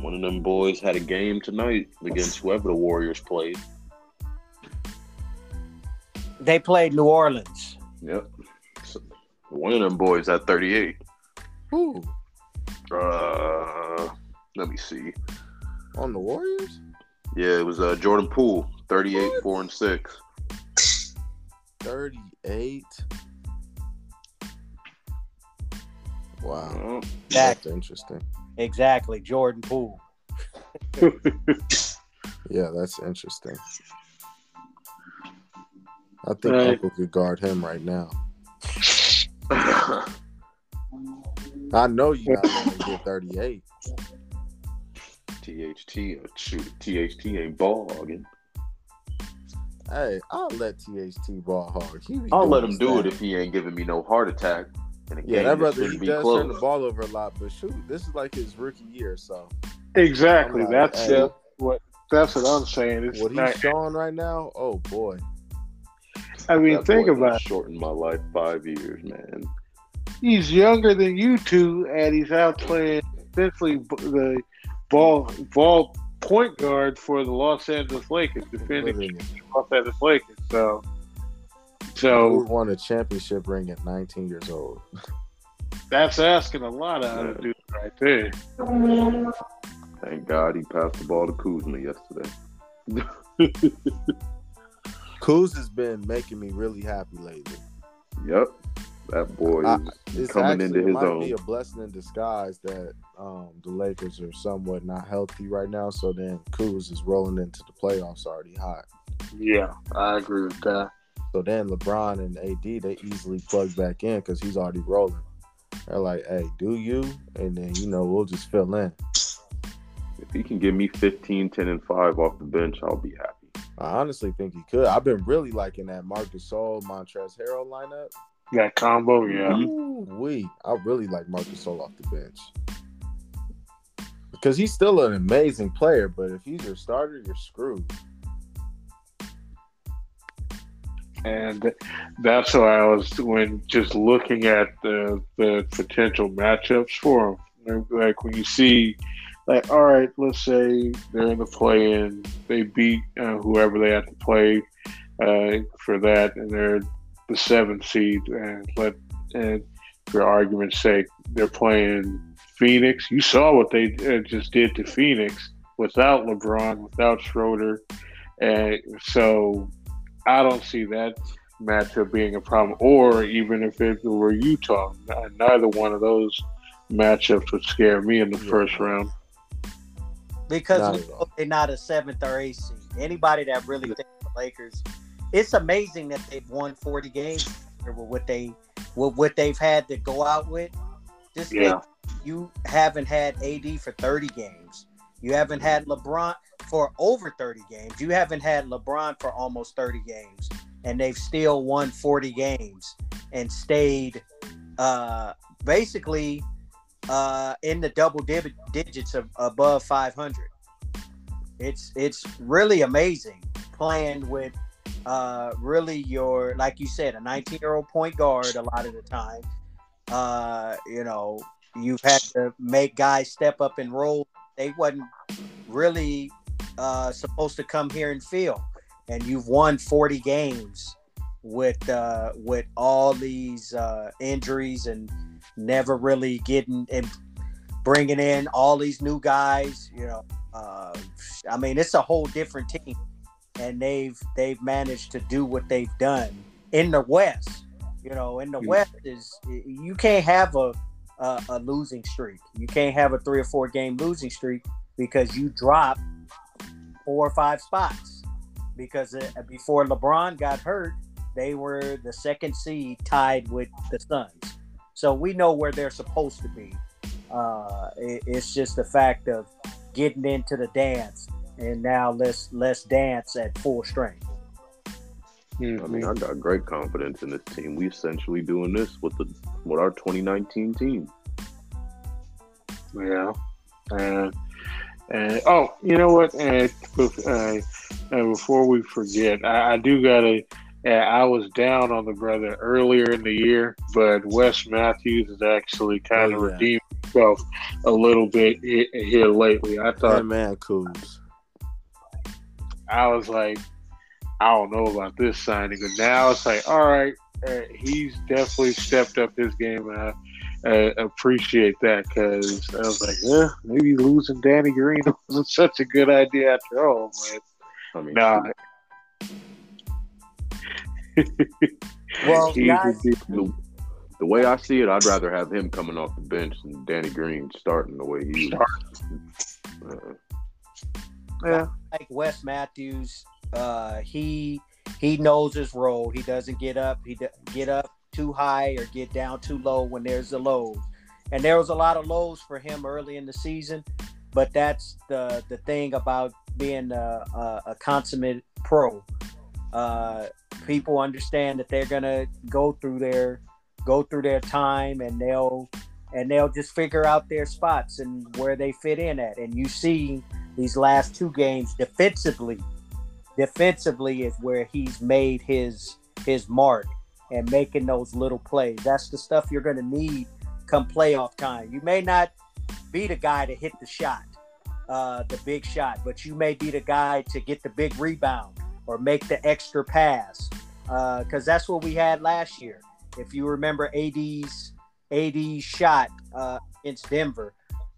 One of them boys had a game tonight against whoever the Warriors played. They played New Orleans. Yep. So, one of them boys had 38. Who Uh, let me see. on the Warriors? Yeah, it was uh, Jordan Poole, 38, 4 and 6. Thirty-eight. Wow, Well, that's interesting. Exactly, Jordan Poole. <laughs> Yeah, that's interesting. I think Right. Uncle could guard him right now. I know you're not going to get 38. THT, shoot, THT ain't ball hogging. Hey, I'll let THT ball hard. I'll let him his do it if he ain't giving me no heart attack. In a Yeah, game that brother, he does close. turn the ball over a lot, but shoot, this is like his rookie year, so exactly. I'm like, that's hey. what. That's what I'm saying. It's what he's showing right now, oh boy. I mean, That think boy about done it. shortened my life five years, man. He's younger than you two, and he's out playing essentially the ball ball point guard for the Los Angeles Lakers, defending Literally. Los Angeles Lakers. So, Who so won a championship ring at 19 years old? <laughs> that's asking a lot out of Yeah. dude right there. Thank God he passed the ball to Kuzma yesterday. <laughs> Kuz has been making me really happy lately. Yep, that boy I- is It's coming actually, into it his might own. be a blessing in disguise that um, the Lakers are somewhat not healthy right now. So then Kuz is rolling into the playoffs already hot. Yeah, I agree with that. So then LeBron and AD they easily plug back in because he's already rolling. They're like, "Hey, do you?" And then you know we'll just fill in. If he can give me 15, 10, and 5 off the bench, I'll be happy. I honestly think he could. I've been really liking that Marc Gasol, Montrezl Harrell lineup. That combo, yeah. we. I really like Marc Gasol off the bench because he's still an amazing player. But if he's your starter, you're screwed. And that's why I was when just looking at the the potential matchups for him. Like when you see, like, all right, let's say they're in the play-in, they beat uh, whoever they have to play uh, for that, and they're the seventh seed, and let and for argument's sake, they're playing Phoenix. You saw what they uh, just did to Phoenix without LeBron, without Schroeder, and so I don't see that matchup being a problem. Or even if it were Utah, neither one of those matchups would scare me in the yeah. first round. Because they're not a seventh or eighth seed. Anybody that really thinks the Lakers, it's amazing that they've won 40 games with what they with what they've had to go out with. Just yeah. you haven't had AD for 30 games. You haven't had LeBron for over 30 games. You haven't had LeBron for almost 30 games, and they've still won 40 games and stayed uh, basically uh, in the double digits of above 500. It's it's really amazing playing with uh, really your like you said a 19 year old point guard a lot of the time. Uh, you know you've had to make guys step up and roll. They wasn't really uh, supposed to come here and feel, and you've won 40 games with uh, with all these uh, injuries and never really getting and bringing in all these new guys. You know, uh, I mean, it's a whole different team, and they've they've managed to do what they've done in the West. You know, in the mm-hmm. West is you can't have a, a a losing streak. You can't have a three or four game losing streak because you drop four or five spots because uh, before LeBron got hurt, they were the second seed tied with the Suns. So we know where they're supposed to be. Uh, it, it's just the fact of getting into the dance, and now let's let's dance at full strength. Mm-hmm. I mean, I got great confidence in this team. We essentially doing this with the with our 2019 team. Yeah, and and oh, you know what? And, uh, and before we forget, I, I do gotta. I was down on the brother earlier in the year, but Wes Matthews has actually kind of oh, yeah. redeemed himself a little bit here lately. I thought, hey man, Coombs. I was like, I don't know about this signing, but now it's like, all right, uh, he's definitely stepped up his game, and I, uh, appreciate that because I was like, yeah, maybe losing Danny Green <laughs> wasn't such a good idea after all. But I mean, nah. <laughs> well, guys, the, the, way I see it, I'd rather have him coming off the bench than Danny Green starting the way he uh, yeah, like Wes Matthews, uh, he he knows his role. He doesn't get up. He d- get up too high or get down too low when there's a low. And there was a lot of lows for him early in the season, but that's the the thing about being a, a, a consummate pro. Uh, people understand that they're gonna go through their go through their time, and they'll and they'll just figure out their spots and where they fit in at. And you see these last two games defensively, defensively is where he's made his his mark and making those little plays. That's the stuff you're going to need come playoff time. You may not be the guy to hit the shot, uh, the big shot, but you may be the guy to get the big rebound or make the extra pass because uh, that's what we had last year. If you remember AD's AD's shot uh, against Denver,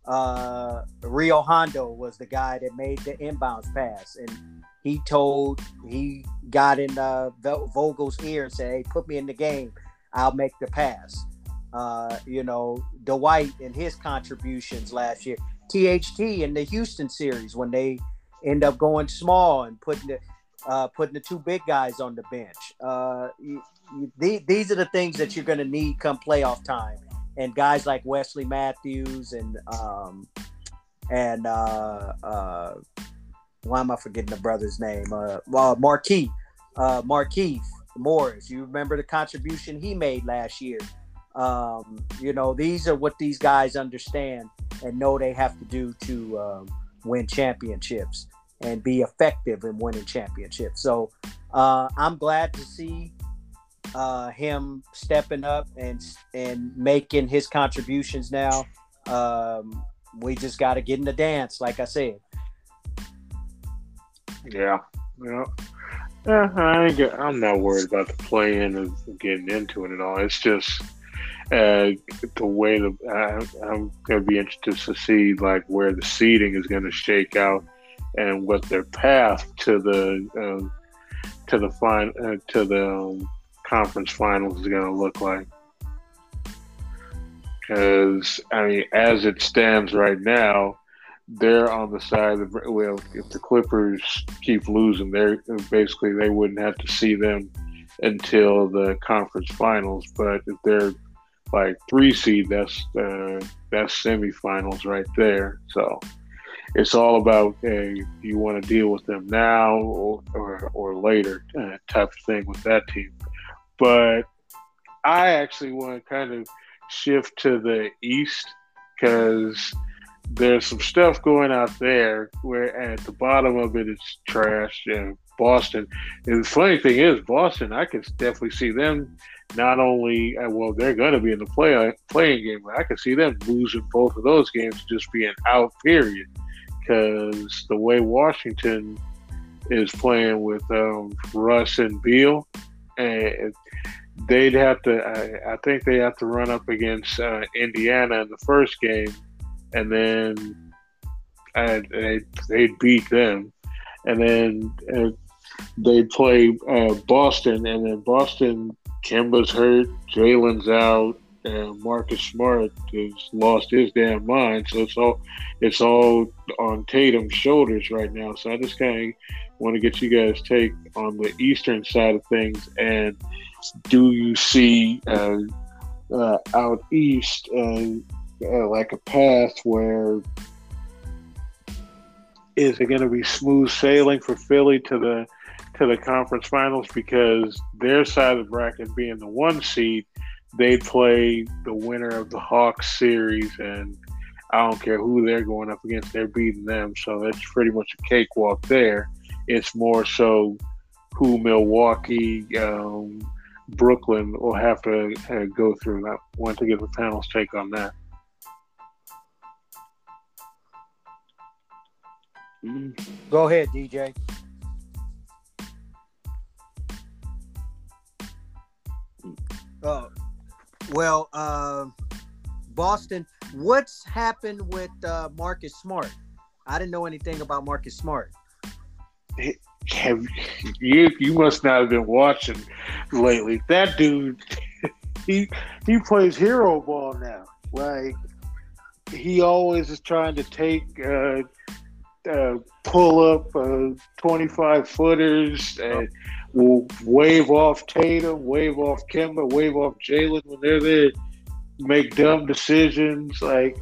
uh, Rondo was the guy that made the inbounds pass, and he told he got in uh, Vogel's ear and said, "Hey, put me in the game. I'll make the pass." Uh, you know, Dwight and his contributions last year, THT in the Houston series when they end up going small and putting the uh, putting the two big guys on the bench. Uh, you, you, these are the things that you're going to need come playoff time. And guys like Wesley Matthews and um, and uh, uh, why am I forgetting the brother's name? Uh, well, Marquis, uh, Marquise Morris. You remember the contribution he made last year. Um, you know, these are what these guys understand and know they have to do to um, win championships and be effective in winning championships. So uh, I'm glad to see uh, him stepping up and and making his contributions now. Um, we just got to get in the dance, like I said. Yeah, yeah. Uh, I I'm not worried about the playing and getting into it at all. It's just uh, the way the I, I'm going to be interested to see like where the seeding is going to shake out and what their path to the um, to the fine uh, to the um, conference finals is going to look like. Because I mean, as it stands right now, they're on the side of well, if the Clippers keep losing, they're basically they wouldn't have to see them until the conference finals. But if they're like three seed, that's uh, that's semifinals right there. So it's all about uh, you want to deal with them now or or, or later uh, type of thing with that team. But I actually want to kind of shift to the East because there's some stuff going out there where at the bottom of it it's trash and Boston. And the funny thing is, Boston, I can definitely see them not only uh, well they're going to be in the play playing game, but I can see them losing both of those games, just being out. Period, because the way Washington is playing with um, Russ and Beal, and they'd have to. I, I, think they have to run up against uh, Indiana in the first game, and then and they beat them, and then uh, they'd play uh, Boston, and then Boston. Kemba's hurt, Jaylen's out, and Marcus Smart has lost his damn mind. So it's all it's all on Tatum's shoulders right now. So I just kind of want to get you guys' take on the eastern side of things and do you see uh, uh, out east uh, like a path where is it going to be smooth sailing for Philly to the to the conference finals because their side of the bracket being the one seed, they play the winner of the Hawks series, and I don't care who they're going up against, they're beating them. So that's pretty much a cakewalk there. It's more so who Milwaukee, um, Brooklyn will have to uh, go through. I want to get the panel's take on that. Go ahead, DJ. Oh, well, uh, Boston. What's happened with uh, Marcus Smart? I didn't know anything about Marcus Smart. Have you? You must not have been watching lately. That dude, <laughs> he he plays hero ball now. Like he always is trying to take, uh, uh, pull up uh, twenty five footers and will wave off Tatum, wave off Kemba, wave off Jaylen when they're there. Make dumb decisions. Like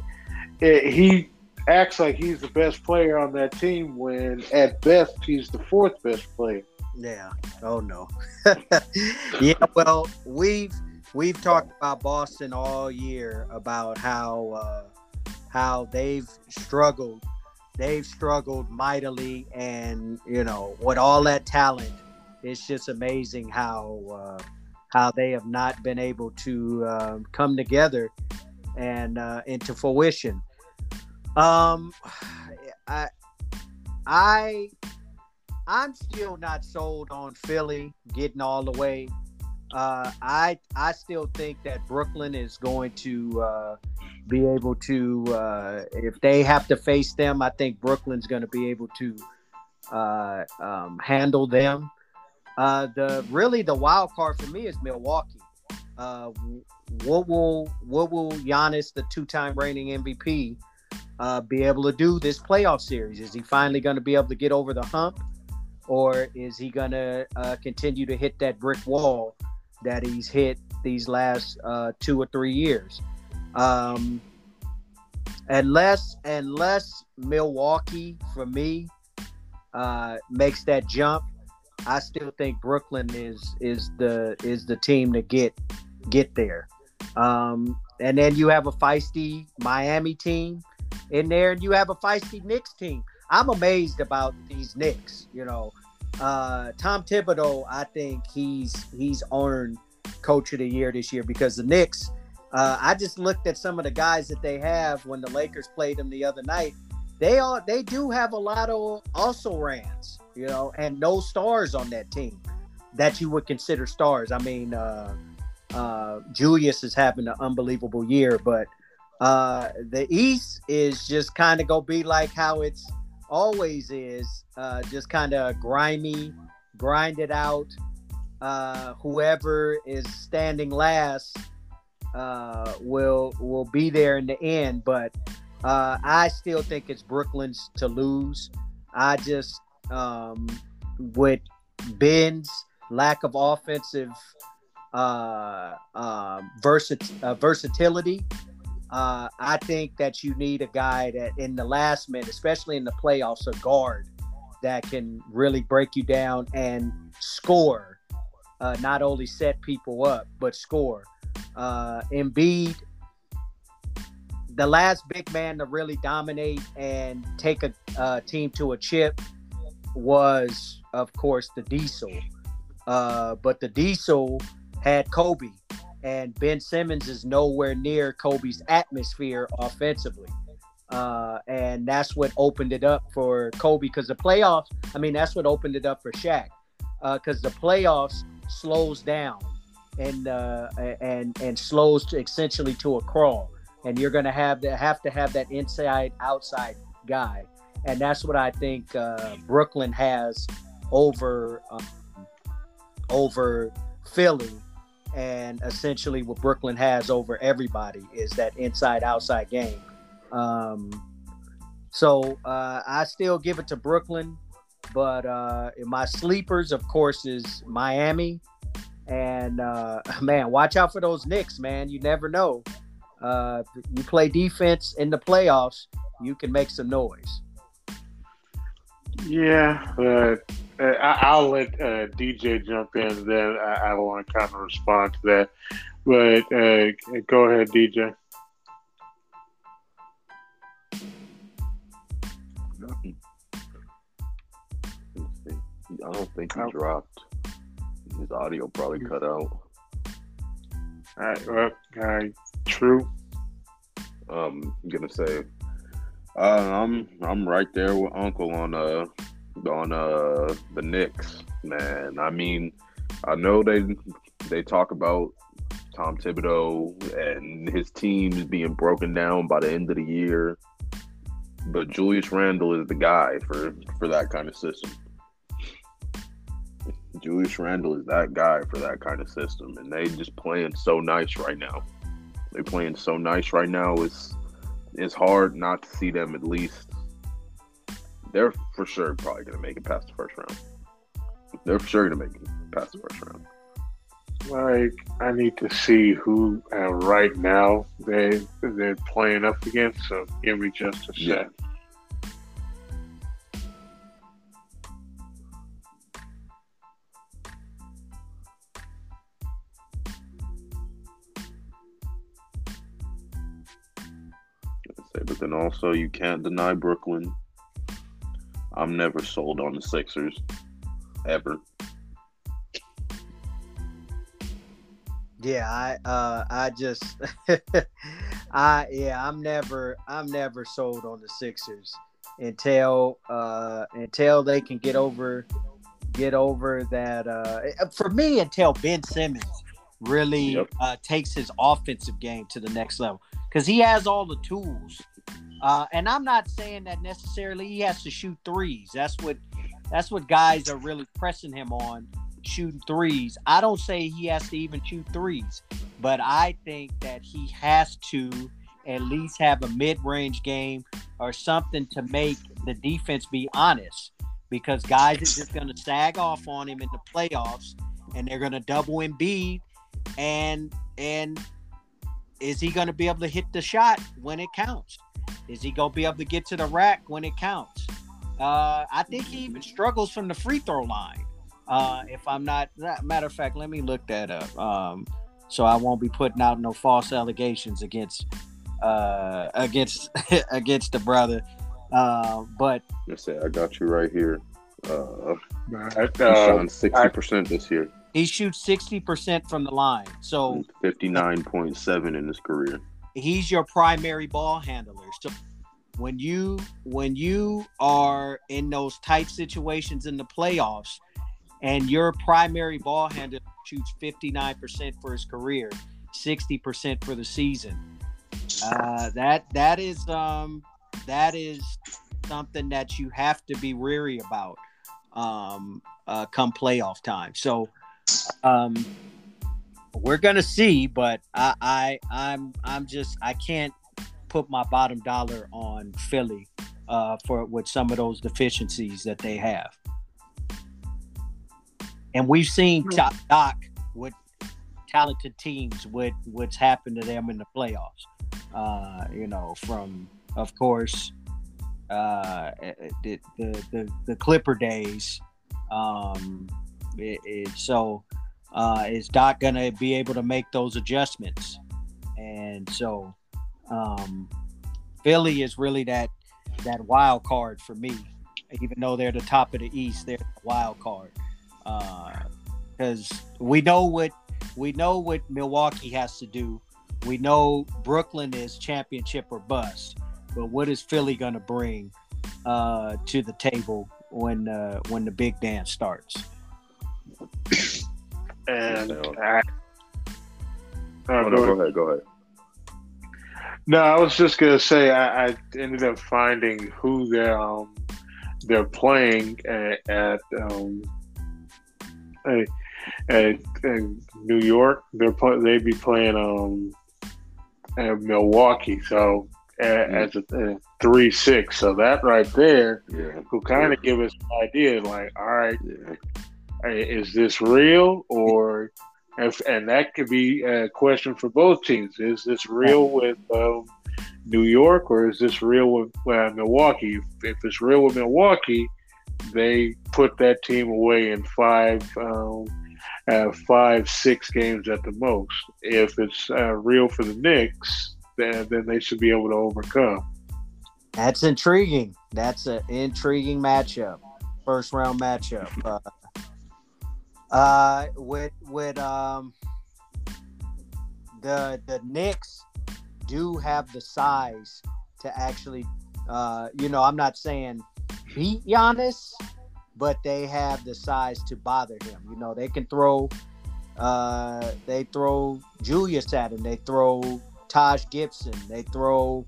it, eh, he acts like he's the best player on that team when at best he's the fourth best player. Yeah. Oh no. <laughs> yeah. Well, we've we've talked about Boston all year about how uh, how they've struggled. They've struggled mightily, and you know, with all that talent, it's just amazing how uh, how they have not been able to uh, come together and uh, into fruition. Um, <sighs> I, I, I'm still not sold on Philly getting all the way. Uh, I I still think that Brooklyn is going to uh, be able to uh, if they have to face them. I think Brooklyn's going to be able to uh, um, handle them. Uh, the really the wild card for me is Milwaukee. Uh, what will what will Giannis, the two-time reigning MVP, be able to do this playoff series? Is he finally going to be able to get over the hump, or is he going to continue to hit that brick wall that he's hit these last uh, two or three years? Um, unless unless Milwaukee for me uh, makes that jump, I still think Brooklyn is is the is the team to get get there. Um, and then you have a feisty Miami team in there, and you have a feisty Knicks team. I'm amazed about these Knicks. You know, uh, Tom Thibodeau. I think he's he's earned Coach of the Year this year because the Knicks. Uh, I just looked at some of the guys that they have when the Lakers played them the other night. They all they do have a lot of also rans, you know, and no stars on that team that you would consider stars. I mean, uh, uh, Julius is having an unbelievable year, but uh, the East is just kind of gonna be like how it's always is, uh, just kind of grimy, grind it out. Uh, whoever is standing last uh, will will be there in the end, but uh, I still think it's Brooklyn's to lose. I just um, with Ben's lack of offensive uh, uh, uh, versatility. Uh, I think that you need a guy that in the last minute, especially in the playoffs, a guard that can really break you down and score. Uh, not only set people up, but score. Uh, Embiid, the last big man to really dominate and take a uh, team to a chip was, of course, the Diesel. Uh, but the Diesel had Kobe, and Ben Simmons is nowhere near Kobe's atmosphere offensively. Uh, and that's what opened it up for Kobe because the playoffs, I mean, that's what opened it up for Shaq because uh, the playoffs slows down and uh, and and slows to essentially to a crawl, and you're going to have to have to have that inside outside guy, and that's what I think uh, Brooklyn has over um, over Philly and essentially what Brooklyn has over everybody is that inside outside game. Um, so uh, I still give it to Brooklyn, but uh, my sleepers, of course, is Miami. And uh, <laughs> man, watch out for those Knicks, man. You never know. Uh, you play defense in the playoffs, you can make some noise. Yeah, but I, will let uh, DJ jump in. Then I, I want to kind of respond to that. But uh, go ahead, DJ. I don't think he dropped. His audio probably cut out. All right, well, uh, true. Um, I'm gonna say, uh, I'm I'm right there with Uncle on uh on uh the Knicks, man. I mean, I know they they talk about Tom Thibodeau and his teams being broken down by the end of the year, but Julius Randle is the guy for for that kind of system. Julius Randle is that guy for that kind of system, and they just playing so nice right now. They playing so nice right now. It's it's hard not to see them at least they're for sure probably going to make it past the first round. They're for sure going to make it past the first round. Like I need to see who uh, right now they they're playing up against. So give me just a sec. Yeah. But then also, you can't deny Brooklyn I'm never sold on the Sixers ever. Yeah, I uh I just <laughs> I yeah, I'm never I'm never sold on the Sixers until uh until they can get over get over that uh for me until Ben Simmons really yep. uh takes his offensive game to the next level cuz he has all the tools uh, and I'm not saying that necessarily he has to shoot threes. That's what that's what guys are really pressing him on, shooting threes. I don't say he has to even shoot threes, but I think that he has to at least have a mid-range game or something to make the defense be honest. Because guys are just going to sag off on him in the playoffs, and they're going to double Embiid, and and is he going to be able to hit the shot when it counts? Is he gonna be able to get to the rack when it counts? Uh, I think he even struggles from the free throw line. Uh, if I'm not, matter of fact, let me look that up. Um, so I won't be putting out no false allegations against uh, against <laughs> against the brother. Uh, but let's say I got you right here. Uh, he's uh, sixty percent this year, he shoots sixty percent from the line. So fifty nine point seven in his career. he's your primary ball handler. When you when you are in those tight situations in the playoffs and your primary ball handler shoots 59% for his career, 60% for the season. Uh, that that is um that is something that you have to be weary about um uh, come playoff time. So um we're gonna see, but I, I I'm I'm just I can't put my bottom dollar on Philly uh, for with some of those deficiencies that they have. And we've seen Doc, Doc with talented teams with what's happened to them in the playoffs. Uh, you know, from of course uh, the, the the the Clipper days. Um, it, it, so uh, is Doc gonna be able to make those adjustments? And so um, Philly is really that that wild card for me. Even though they're the top of the East, they're the wild card because we know what we know what Milwaukee has to do. We know Brooklyn is championship or bust, but what is Philly going to bring uh, to the table when uh, when the big dance starts? and So- I, Oh, uh, no, go go ahead. ahead, go ahead. No, I was just gonna say I, I ended up finding who they're um, they're playing at, at um at, at, New York. They're play, they'd be playing um at Milwaukee. So a as a, a three six. So that right there Yeah, will kind of give us an idea. Like, all right, yeah. Is this real or if, and that could be a question for both teams is this real with um, new york or is this real with uh, milwaukee if, if it's real with milwaukee they put that team away in five um, uh, five six games at the most if it's uh, real for the knicks then, then they should be able to overcome That's intriguing. That's an intriguing matchup. First round matchup. Uh, with with um the the Knicks do have the size to actually uh you know, I'm not saying beat Giannis, but they have the size to bother him. You know, they can throw uh they throw Julius at him, they throw Taj Gibson, they throw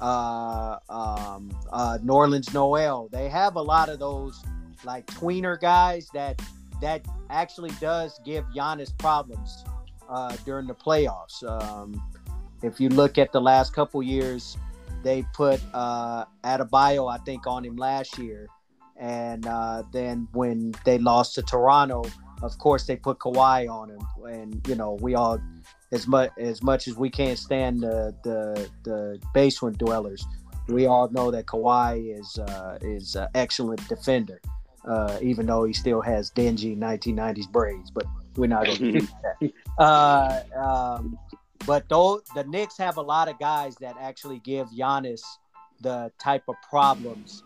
uh, um, uh, Nerlens Noel. They have a lot of those like tweener guys that that actually does give Giannis problems uh, during the playoffs. Um, if you look at the last couple years, they put uh, Adebayo, I think, on him last year, and uh, then when they lost to Toronto, of course they put Kawhi on him, and you know we all as much as much as we can't stand the the, the basement dwellers, we all know that Kawhi is uh, is an excellent defender, uh, even though he still has dingy 1990s braids. But we're not going to do that. <laughs> Uh, um, but though the Knicks have a lot of guys that actually give Giannis the type of problems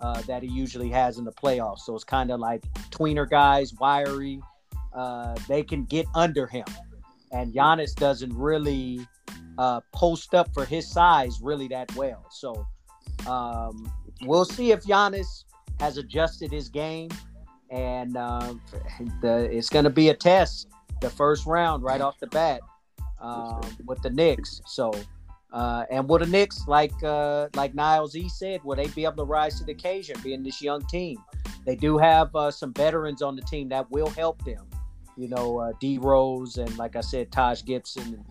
uh, that he usually has in the playoffs. So it's kind of like tweener guys, wiry. Uh, they can get under him and Giannis doesn't really uh, post up for his size really that well. So um, we'll see if Giannis has adjusted his game, and um, the, it's going to be a test the first round right off the bat um, with the Knicks. So. Uh, and will the Knicks, like uh, like Niles E said, will they be able to rise to the occasion, being this young team? They do have uh, some veterans on the team that will help them you know, uh, D Rose and like I said, Taj Gibson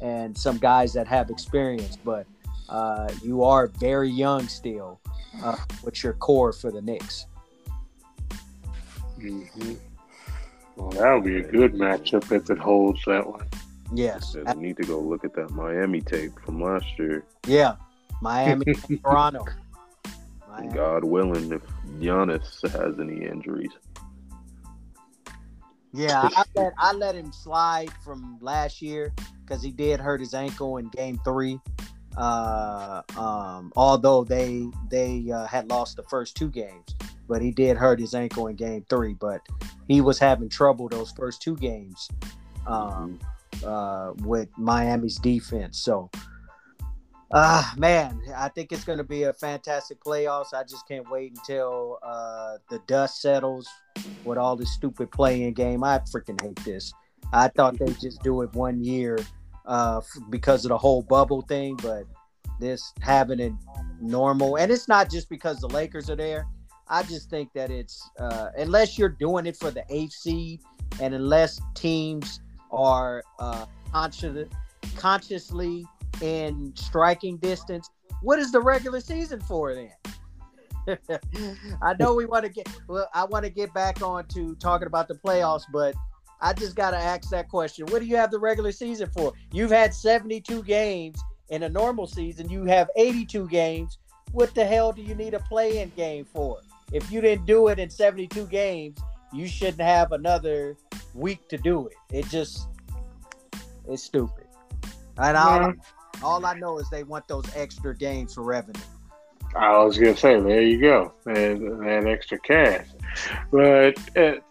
and, and some guys that have experience. But uh, you are very young still. Uh, what's your core for the Knicks? hmm well that would be a good matchup if it holds that one. Yes, Said I need to go look at that Miami tape from last year. yeah, Miami, <laughs> Toronto. Miami. God willing, if Giannis has any injuries. Yeah, I let I let him slide from last year because he did hurt his ankle in Game Three. Uh, um, although they they uh, had lost the first two games, but he did hurt his ankle in Game Three. But he was having trouble those first two games um, uh, with Miami's defense. So uh man, I think it's going to be a fantastic playoffs. I just can't wait until uh, the dust settles with all this stupid play-in game. I freaking hate this. I thought they just do it one year uh, because of the whole bubble thing, but this having it normal, and it's not just because the Lakers are there. I just think that it's uh, unless you're doing it for the eighth seed, and unless teams are uh, conscious, consciously in striking distance, what is the regular season for then? <laughs> I know we want to get well, I want to get back on to talking about the playoffs, but I just got to ask that question. What do you have the regular season for? You've had 72 games in a normal season, you have 82 games. What the hell do you need a play in game for? If you didn't do it in 72 games, you shouldn't have another week to do it. It just it's stupid. And yeah. All I know is they want those extra games for revenue. I was gonna say, there you go, and that extra cash. But it,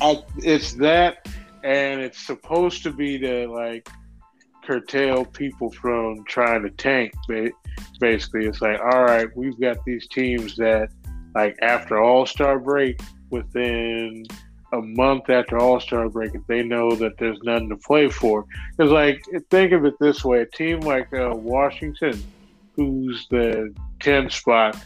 I, it's that, and it's supposed to be to like curtail people from trying to tank. Basically, it's like, all right, we've got these teams that, like, after All Star break, within a month after All Star break if they know that there's nothing to play for. Because, like, think of it this way: a team like uh, Washington, who's the 10 spot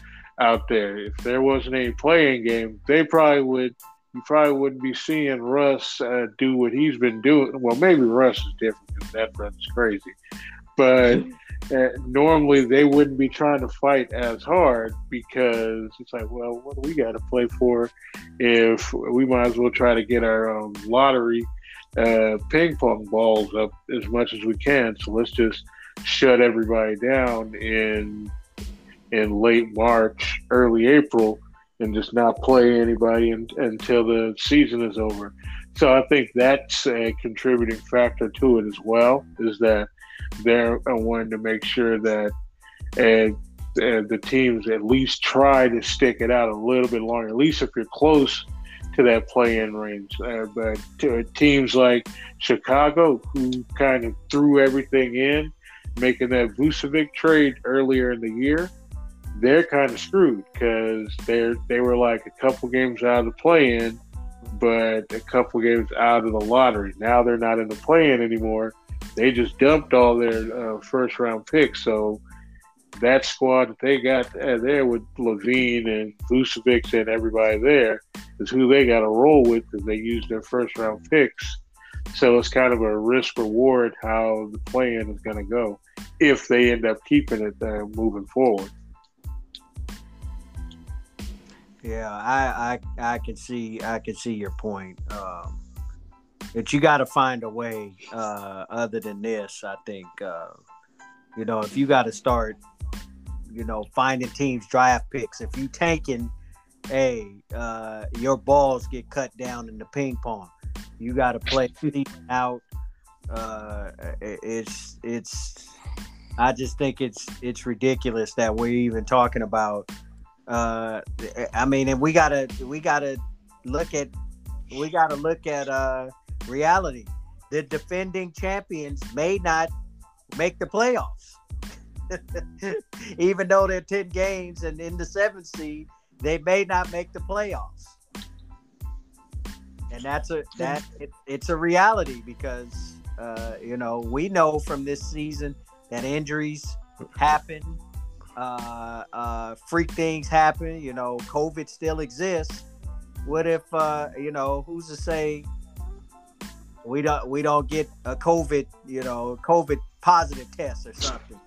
out there, if there wasn't any play-in game, they probably would. You probably wouldn't be seeing Russ uh, do what he's been doing. Well, maybe Russ is different because that runs crazy, but <laughs> uh, normally they wouldn't be trying to fight as hard because it's like, well, what do we got to play for? If we might as well try to get our um, lottery uh, ping pong balls up as much as we can. So let's just shut everybody down in in late March, early April, and just not play anybody in, until the season is over. So I think that's a contributing factor to it as well. Is that they're wanting to make sure that and, the teams at least try to stick it out a little bit longer. At least if you're close to that play-in range. Uh, but to, teams like Chicago, who kind of threw everything in, making that Vucevic trade earlier in the year, they're kind of screwed because they're they were like a couple games out of the play-in, but a couple games out of the lottery. Now they're not in the play-in anymore they just dumped all their uh, first round picks. So that squad that they got uh, there with LaVine and Vucevic and everybody there is who they got to roll with because they used their first round picks. So it's kind of a risk reward how the plan is going to go if they end up keeping it uh, moving forward. Yeah, I, I I can see I can see your point. Um, you got to find a way uh, other than this. I think uh, you know if you got to start, you know, finding teams draft picks. If you tanking, hey, uh, your balls get cut down in the ping pong. You got to play out. Uh, it's it's. I just think it's it's ridiculous that we're even talking about. Uh, I mean, and we gotta we gotta look at we gotta look at uh reality. The defending champions may not make the playoffs. <laughs> Even though they're 10 games and in the seventh seed, they may not make the playoffs. And that's a that it, it's a reality because uh, you know we know from this season that injuries happen, uh, uh, freak things happen. You know, COVID still exists. What if uh, you know who's to say we don't we don't get a COVID, you know, COVID positive test or something.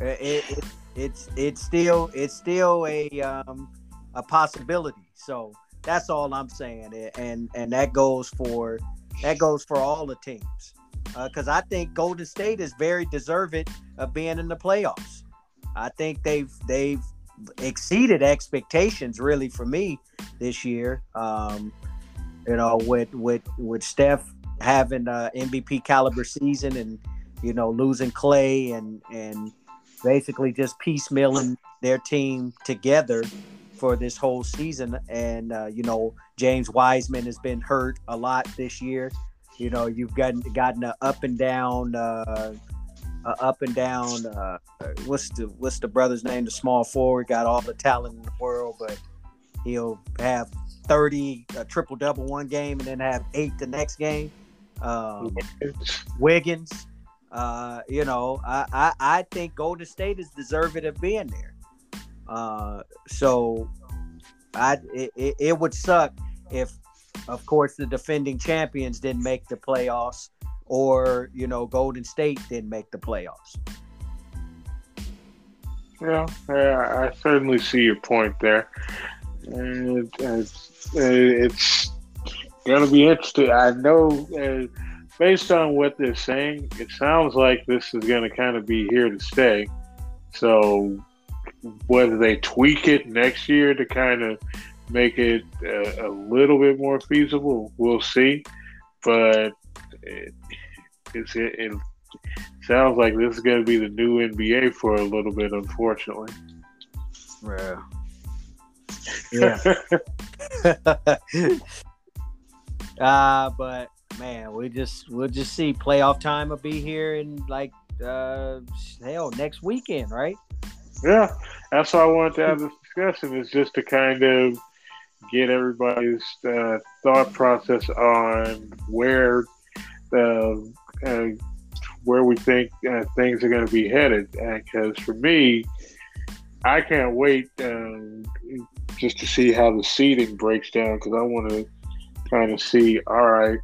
Uh, it, it, it's it's still it's still a um, a possibility. So that's all I'm saying, and and that goes for that goes for all the teams because uh, I think Golden State is very deserving of being in the playoffs. I think they've they've exceeded expectations really for me this year. Um, you know, with with with Steph having a MVP caliber season and you know losing Clay and and basically just piecemealing their team together for this whole season. And uh, you know, James Wiseman has been hurt a lot this year. You know, you've gotten gotten a up and down, uh, up and down. Uh, what's the what's the brother's name? The small forward got all the talent in the world, but he'll have thirty a triple double one game and then have eight the next game. Um, Wiggins, uh, you know, I, I, I think Golden State is deserving of being there. Uh, so I it, it would suck if, of course, the defending champions didn't make the playoffs, or you know, Golden State didn't make the playoffs. Yeah, yeah, I certainly see your point there. And it's, gonna be interesting. I know, uh, based on what they're saying, it sounds like this is gonna kind of be here to stay. So whether they tweak it next year to kind of make it a, a little bit more feasible, we'll see. But <laughs> it, it's, it, it sounds like this is going to be the new NBA for a little bit, unfortunately. Yeah. Yeah. <laughs> uh, but man, we just we'll just see. Playoff time will be here in like uh hell next weekend, right? Yeah, that's why I wanted to have this discussion. Is just to kind of get everybody's uh, thought process on where where we think uh, things are going to be headed. Because for me, I can't wait um, just to see how the seeding breaks down. Because I want to kind of see, all right,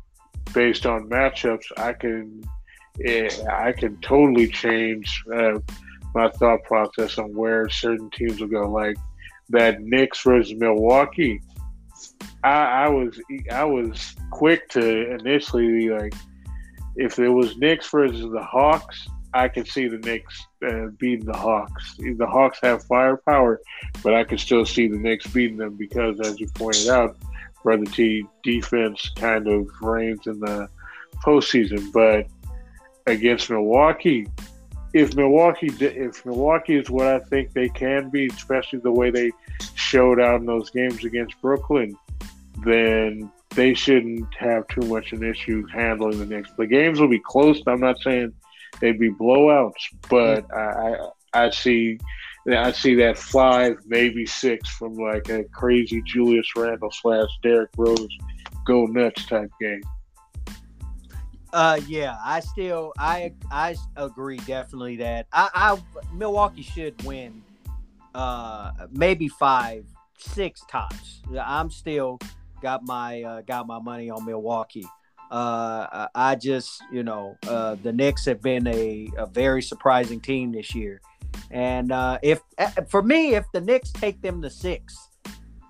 based on matchups, I can eh, I can totally change uh, my thought process on where certain teams will go. Like that Knicks versus Milwaukee. I, I was I was quick to initially be like, if there was Knicks versus the Hawks, I could see the Knicks uh, beating the Hawks. The Hawks have firepower, but I could still see the Knicks beating them because, as you pointed out, Brother T defense kind of reigns in the postseason. But against Milwaukee, if Milwaukee if Milwaukee is what I think they can be, especially the way they showed out in those games against Brooklyn, then they shouldn't have too much of an issue handling the Knicks. The games will be close. I'm not saying they'd be blowouts, but. I, I, I see I see that five, maybe six from like a crazy Julius Randle slash Derrick Rose go nuts type game. Uh, yeah, I still I I agree definitely that I, I Milwaukee should win. Uh, maybe five, six tops. I'm still got my uh, got my money on Milwaukee. Uh, I just you know uh, the Knicks have been a, a very surprising team this year, and uh, if uh, for me if the Knicks take them to six,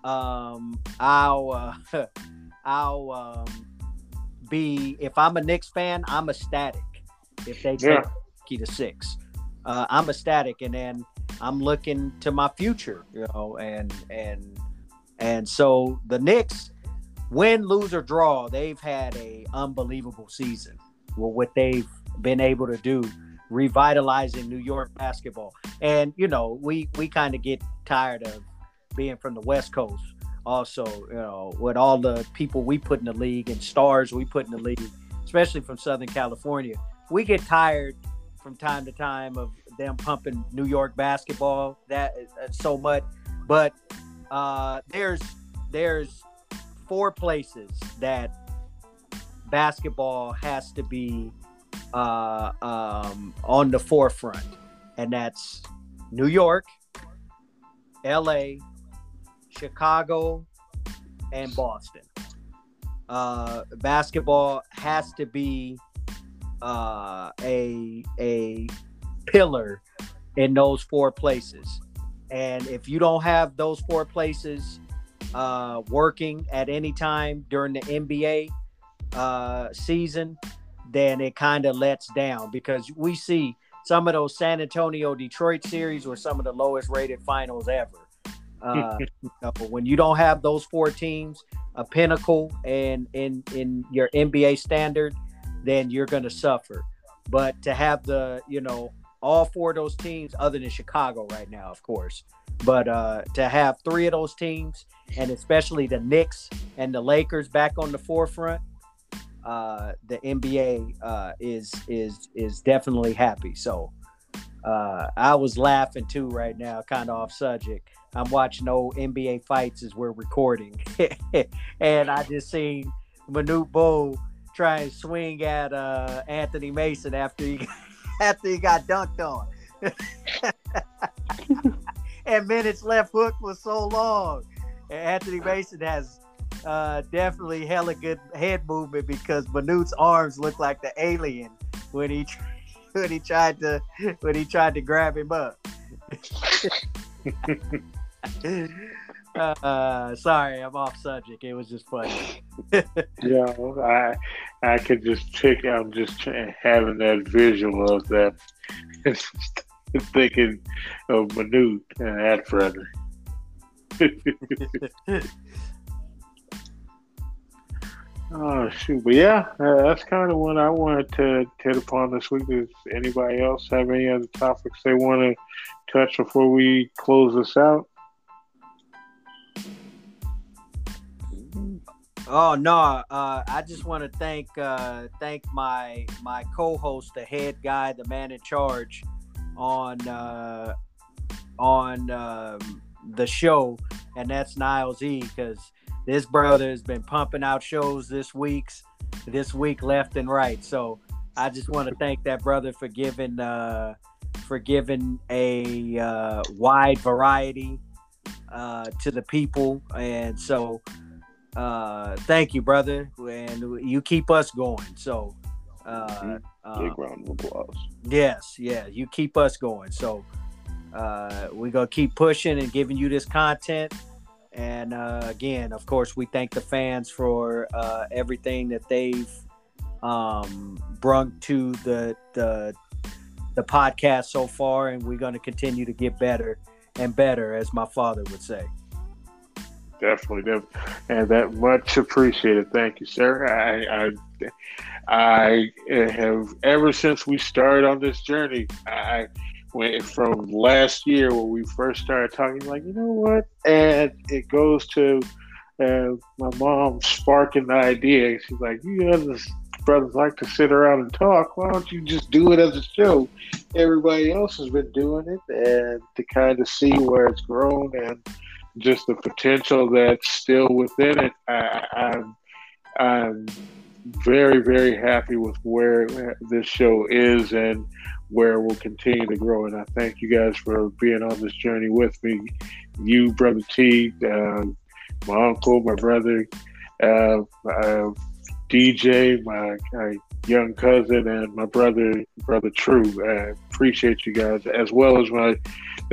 um, I'll uh, <laughs> I'll um, be if I'm a Knicks fan, I'm ecstatic if they take yeah. to six. Uh, I'm ecstatic, and then I'm looking to my future, you know, and and and so the Knicks, win, lose or draw, they've had a unbelievable season. Well, what they've been able to do, revitalizing New York basketball, and you know, we we kind of get tired of being from the West Coast also, you know, with all the people we put in the league and stars we put in the league, especially from Southern California, we get tired from time to time of them pumping New York basketball that uh, so much. But uh, there's there's four places that basketball has to be uh, um, on the forefront, and that's New York, L.A., Chicago, and Boston. Uh, basketball has to be uh, a a pillar in those four places, and if you don't have those four places uh, working at any time during the NBA uh, season, then it kind of lets down because we see some of those San Antonio Detroit series were some of the lowest rated finals ever. Uh, <laughs> you know, when you don't have those four teams, a pinnacle and in in your NBA standard, then you're going to suffer. But to have the you know all four of those teams, other than Chicago right now, of course, but uh, to have three of those teams, and especially the Knicks and the Lakers back on the forefront, uh, the NBA uh, is is is definitely happy. So uh, I was laughing too right now, kind of off subject. I'm watching old NBA fights as we're recording, <laughs> and I just seen Manute Bol try and swing at uh, Anthony Mason after he <laughs> after he got dunked on. <laughs> and Manute's left hook was so long. And Anthony Mason has uh, definitely hella good head movement because Manute's arms look like the alien when he <laughs> when he tried to when he tried to grab him up. <laughs> uh, sorry, I'm off subject. It was just funny. <laughs> yeah, I I could just pick. I'm just having that visual of that, thinking of Manute and brother. Oh shoot! But yeah, uh, that's kind of what I wanted to hit upon this week. Does anybody else have any other topics they want to touch before we close this out? Oh no! Uh, I just want to thank uh, thank my my co-host, the head guy, the man in charge on uh, on um, the show, and that's Niles E. Because this brother has been pumping out shows this week's this week left and right. So I just want to thank that brother for giving uh, for giving a uh, wide variety uh, to the people, and so uh, thank you, brother, and you keep us going. So. Uh, mm-hmm. Big round of applause. Yes, yeah, you keep us going. So uh, we're gonna keep pushing and giving you this content and uh, again, of course, we thank the fans for uh, everything that they've um, brung to the, the the podcast so far, and we're going to continue to get better and better, as my father would say. Definitely, definitely. and that much appreciated. Thank you, sir. I, I, I have ever since we started on this journey. I went from last year when we first started talking, like, you know what? And it goes to uh, my mom sparking the idea. She's like, you other brothers like to sit around and talk. Why don't you just do it as a show? Everybody else has been doing it, and to kind of see where it's grown and just the potential that's still within it. I, I'm, I'm very, very happy with where this show is and where we'll continue to grow. And I thank you guys for being on this journey with me. You, Brother T, uh, my uncle, my brother, uh, uh, DJ, my, young cousin, and my brother, Brother True. I appreciate you guys, as well as my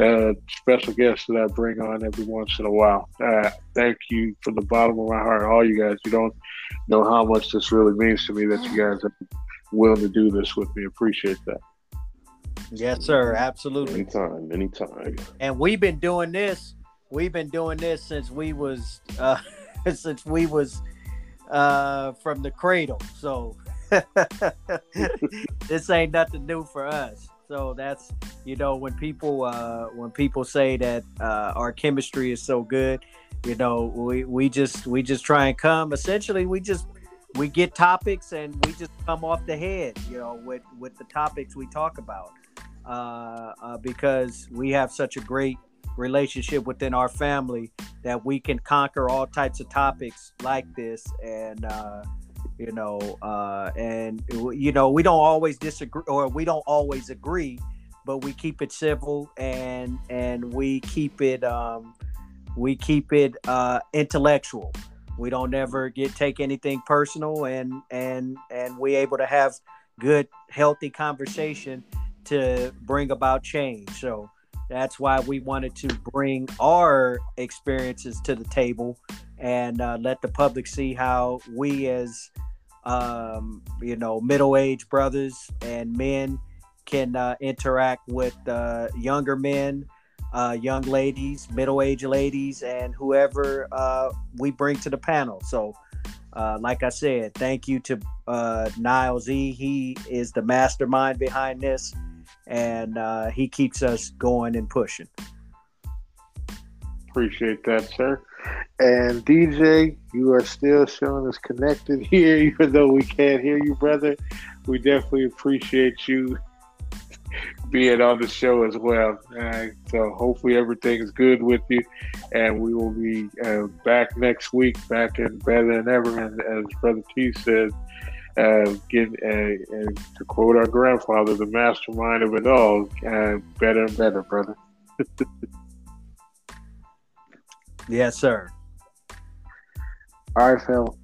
uh, special guests that I bring on every once in a while. Uh, thank you from the bottom of my heart, all you guys. You don't know how much this really means to me that you guys are willing to do this with me. Appreciate that. Yes, sir. Absolutely. Anytime, anytime. And we've been doing this. We've been doing this since we was uh, <laughs> since we was uh, from the cradle. So <laughs> this ain't nothing new for us. So that's you know when people uh, when people say that uh, our chemistry is so good, you know we, we just we just try and come. Essentially, we just we get topics and we just come off the head, you know, with with the topics we talk about uh, uh, because we have such a great relationship within our family that we can conquer all types of topics like this and uh, you know uh, and you know we don't always disagree or we don't always agree but we keep it civil and and we keep it um, we keep it uh, intellectual we don't ever get take anything personal and and and we able to have good healthy conversation to bring about change. So that's why we wanted to bring our experiences to the table and uh, let the public see how we, as um, you know, middle-aged brothers and men, can uh, interact with uh, younger men, uh, young ladies, middle aged ladies, and whoever uh, we bring to the panel. So, uh, like I said, thank you to Niles E. He is the mastermind behind this, and he keeps us going and pushing. Appreciate that, sir. And DJ, you are still showing us connected <laughs> here, even though we can't hear you, brother. We definitely appreciate you <laughs> being on the show as well. Uh, so hopefully everything is good with you, and we will be uh, back next week, back and better than ever. And as Brother T said, uh, get uh, to quote our grandfather, the mastermind of it all, uh, better and better, brother. <laughs> yes, sir. All right, Phil.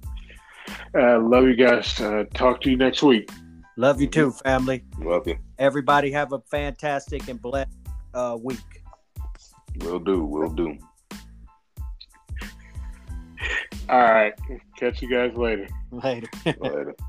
Uh, love you guys. Uh, talk to you next week. Love you too, family. Love you. Everybody have a fantastic and blessed uh, week. Will do. Will do. All right. Catch you guys later. Later. Later. <laughs>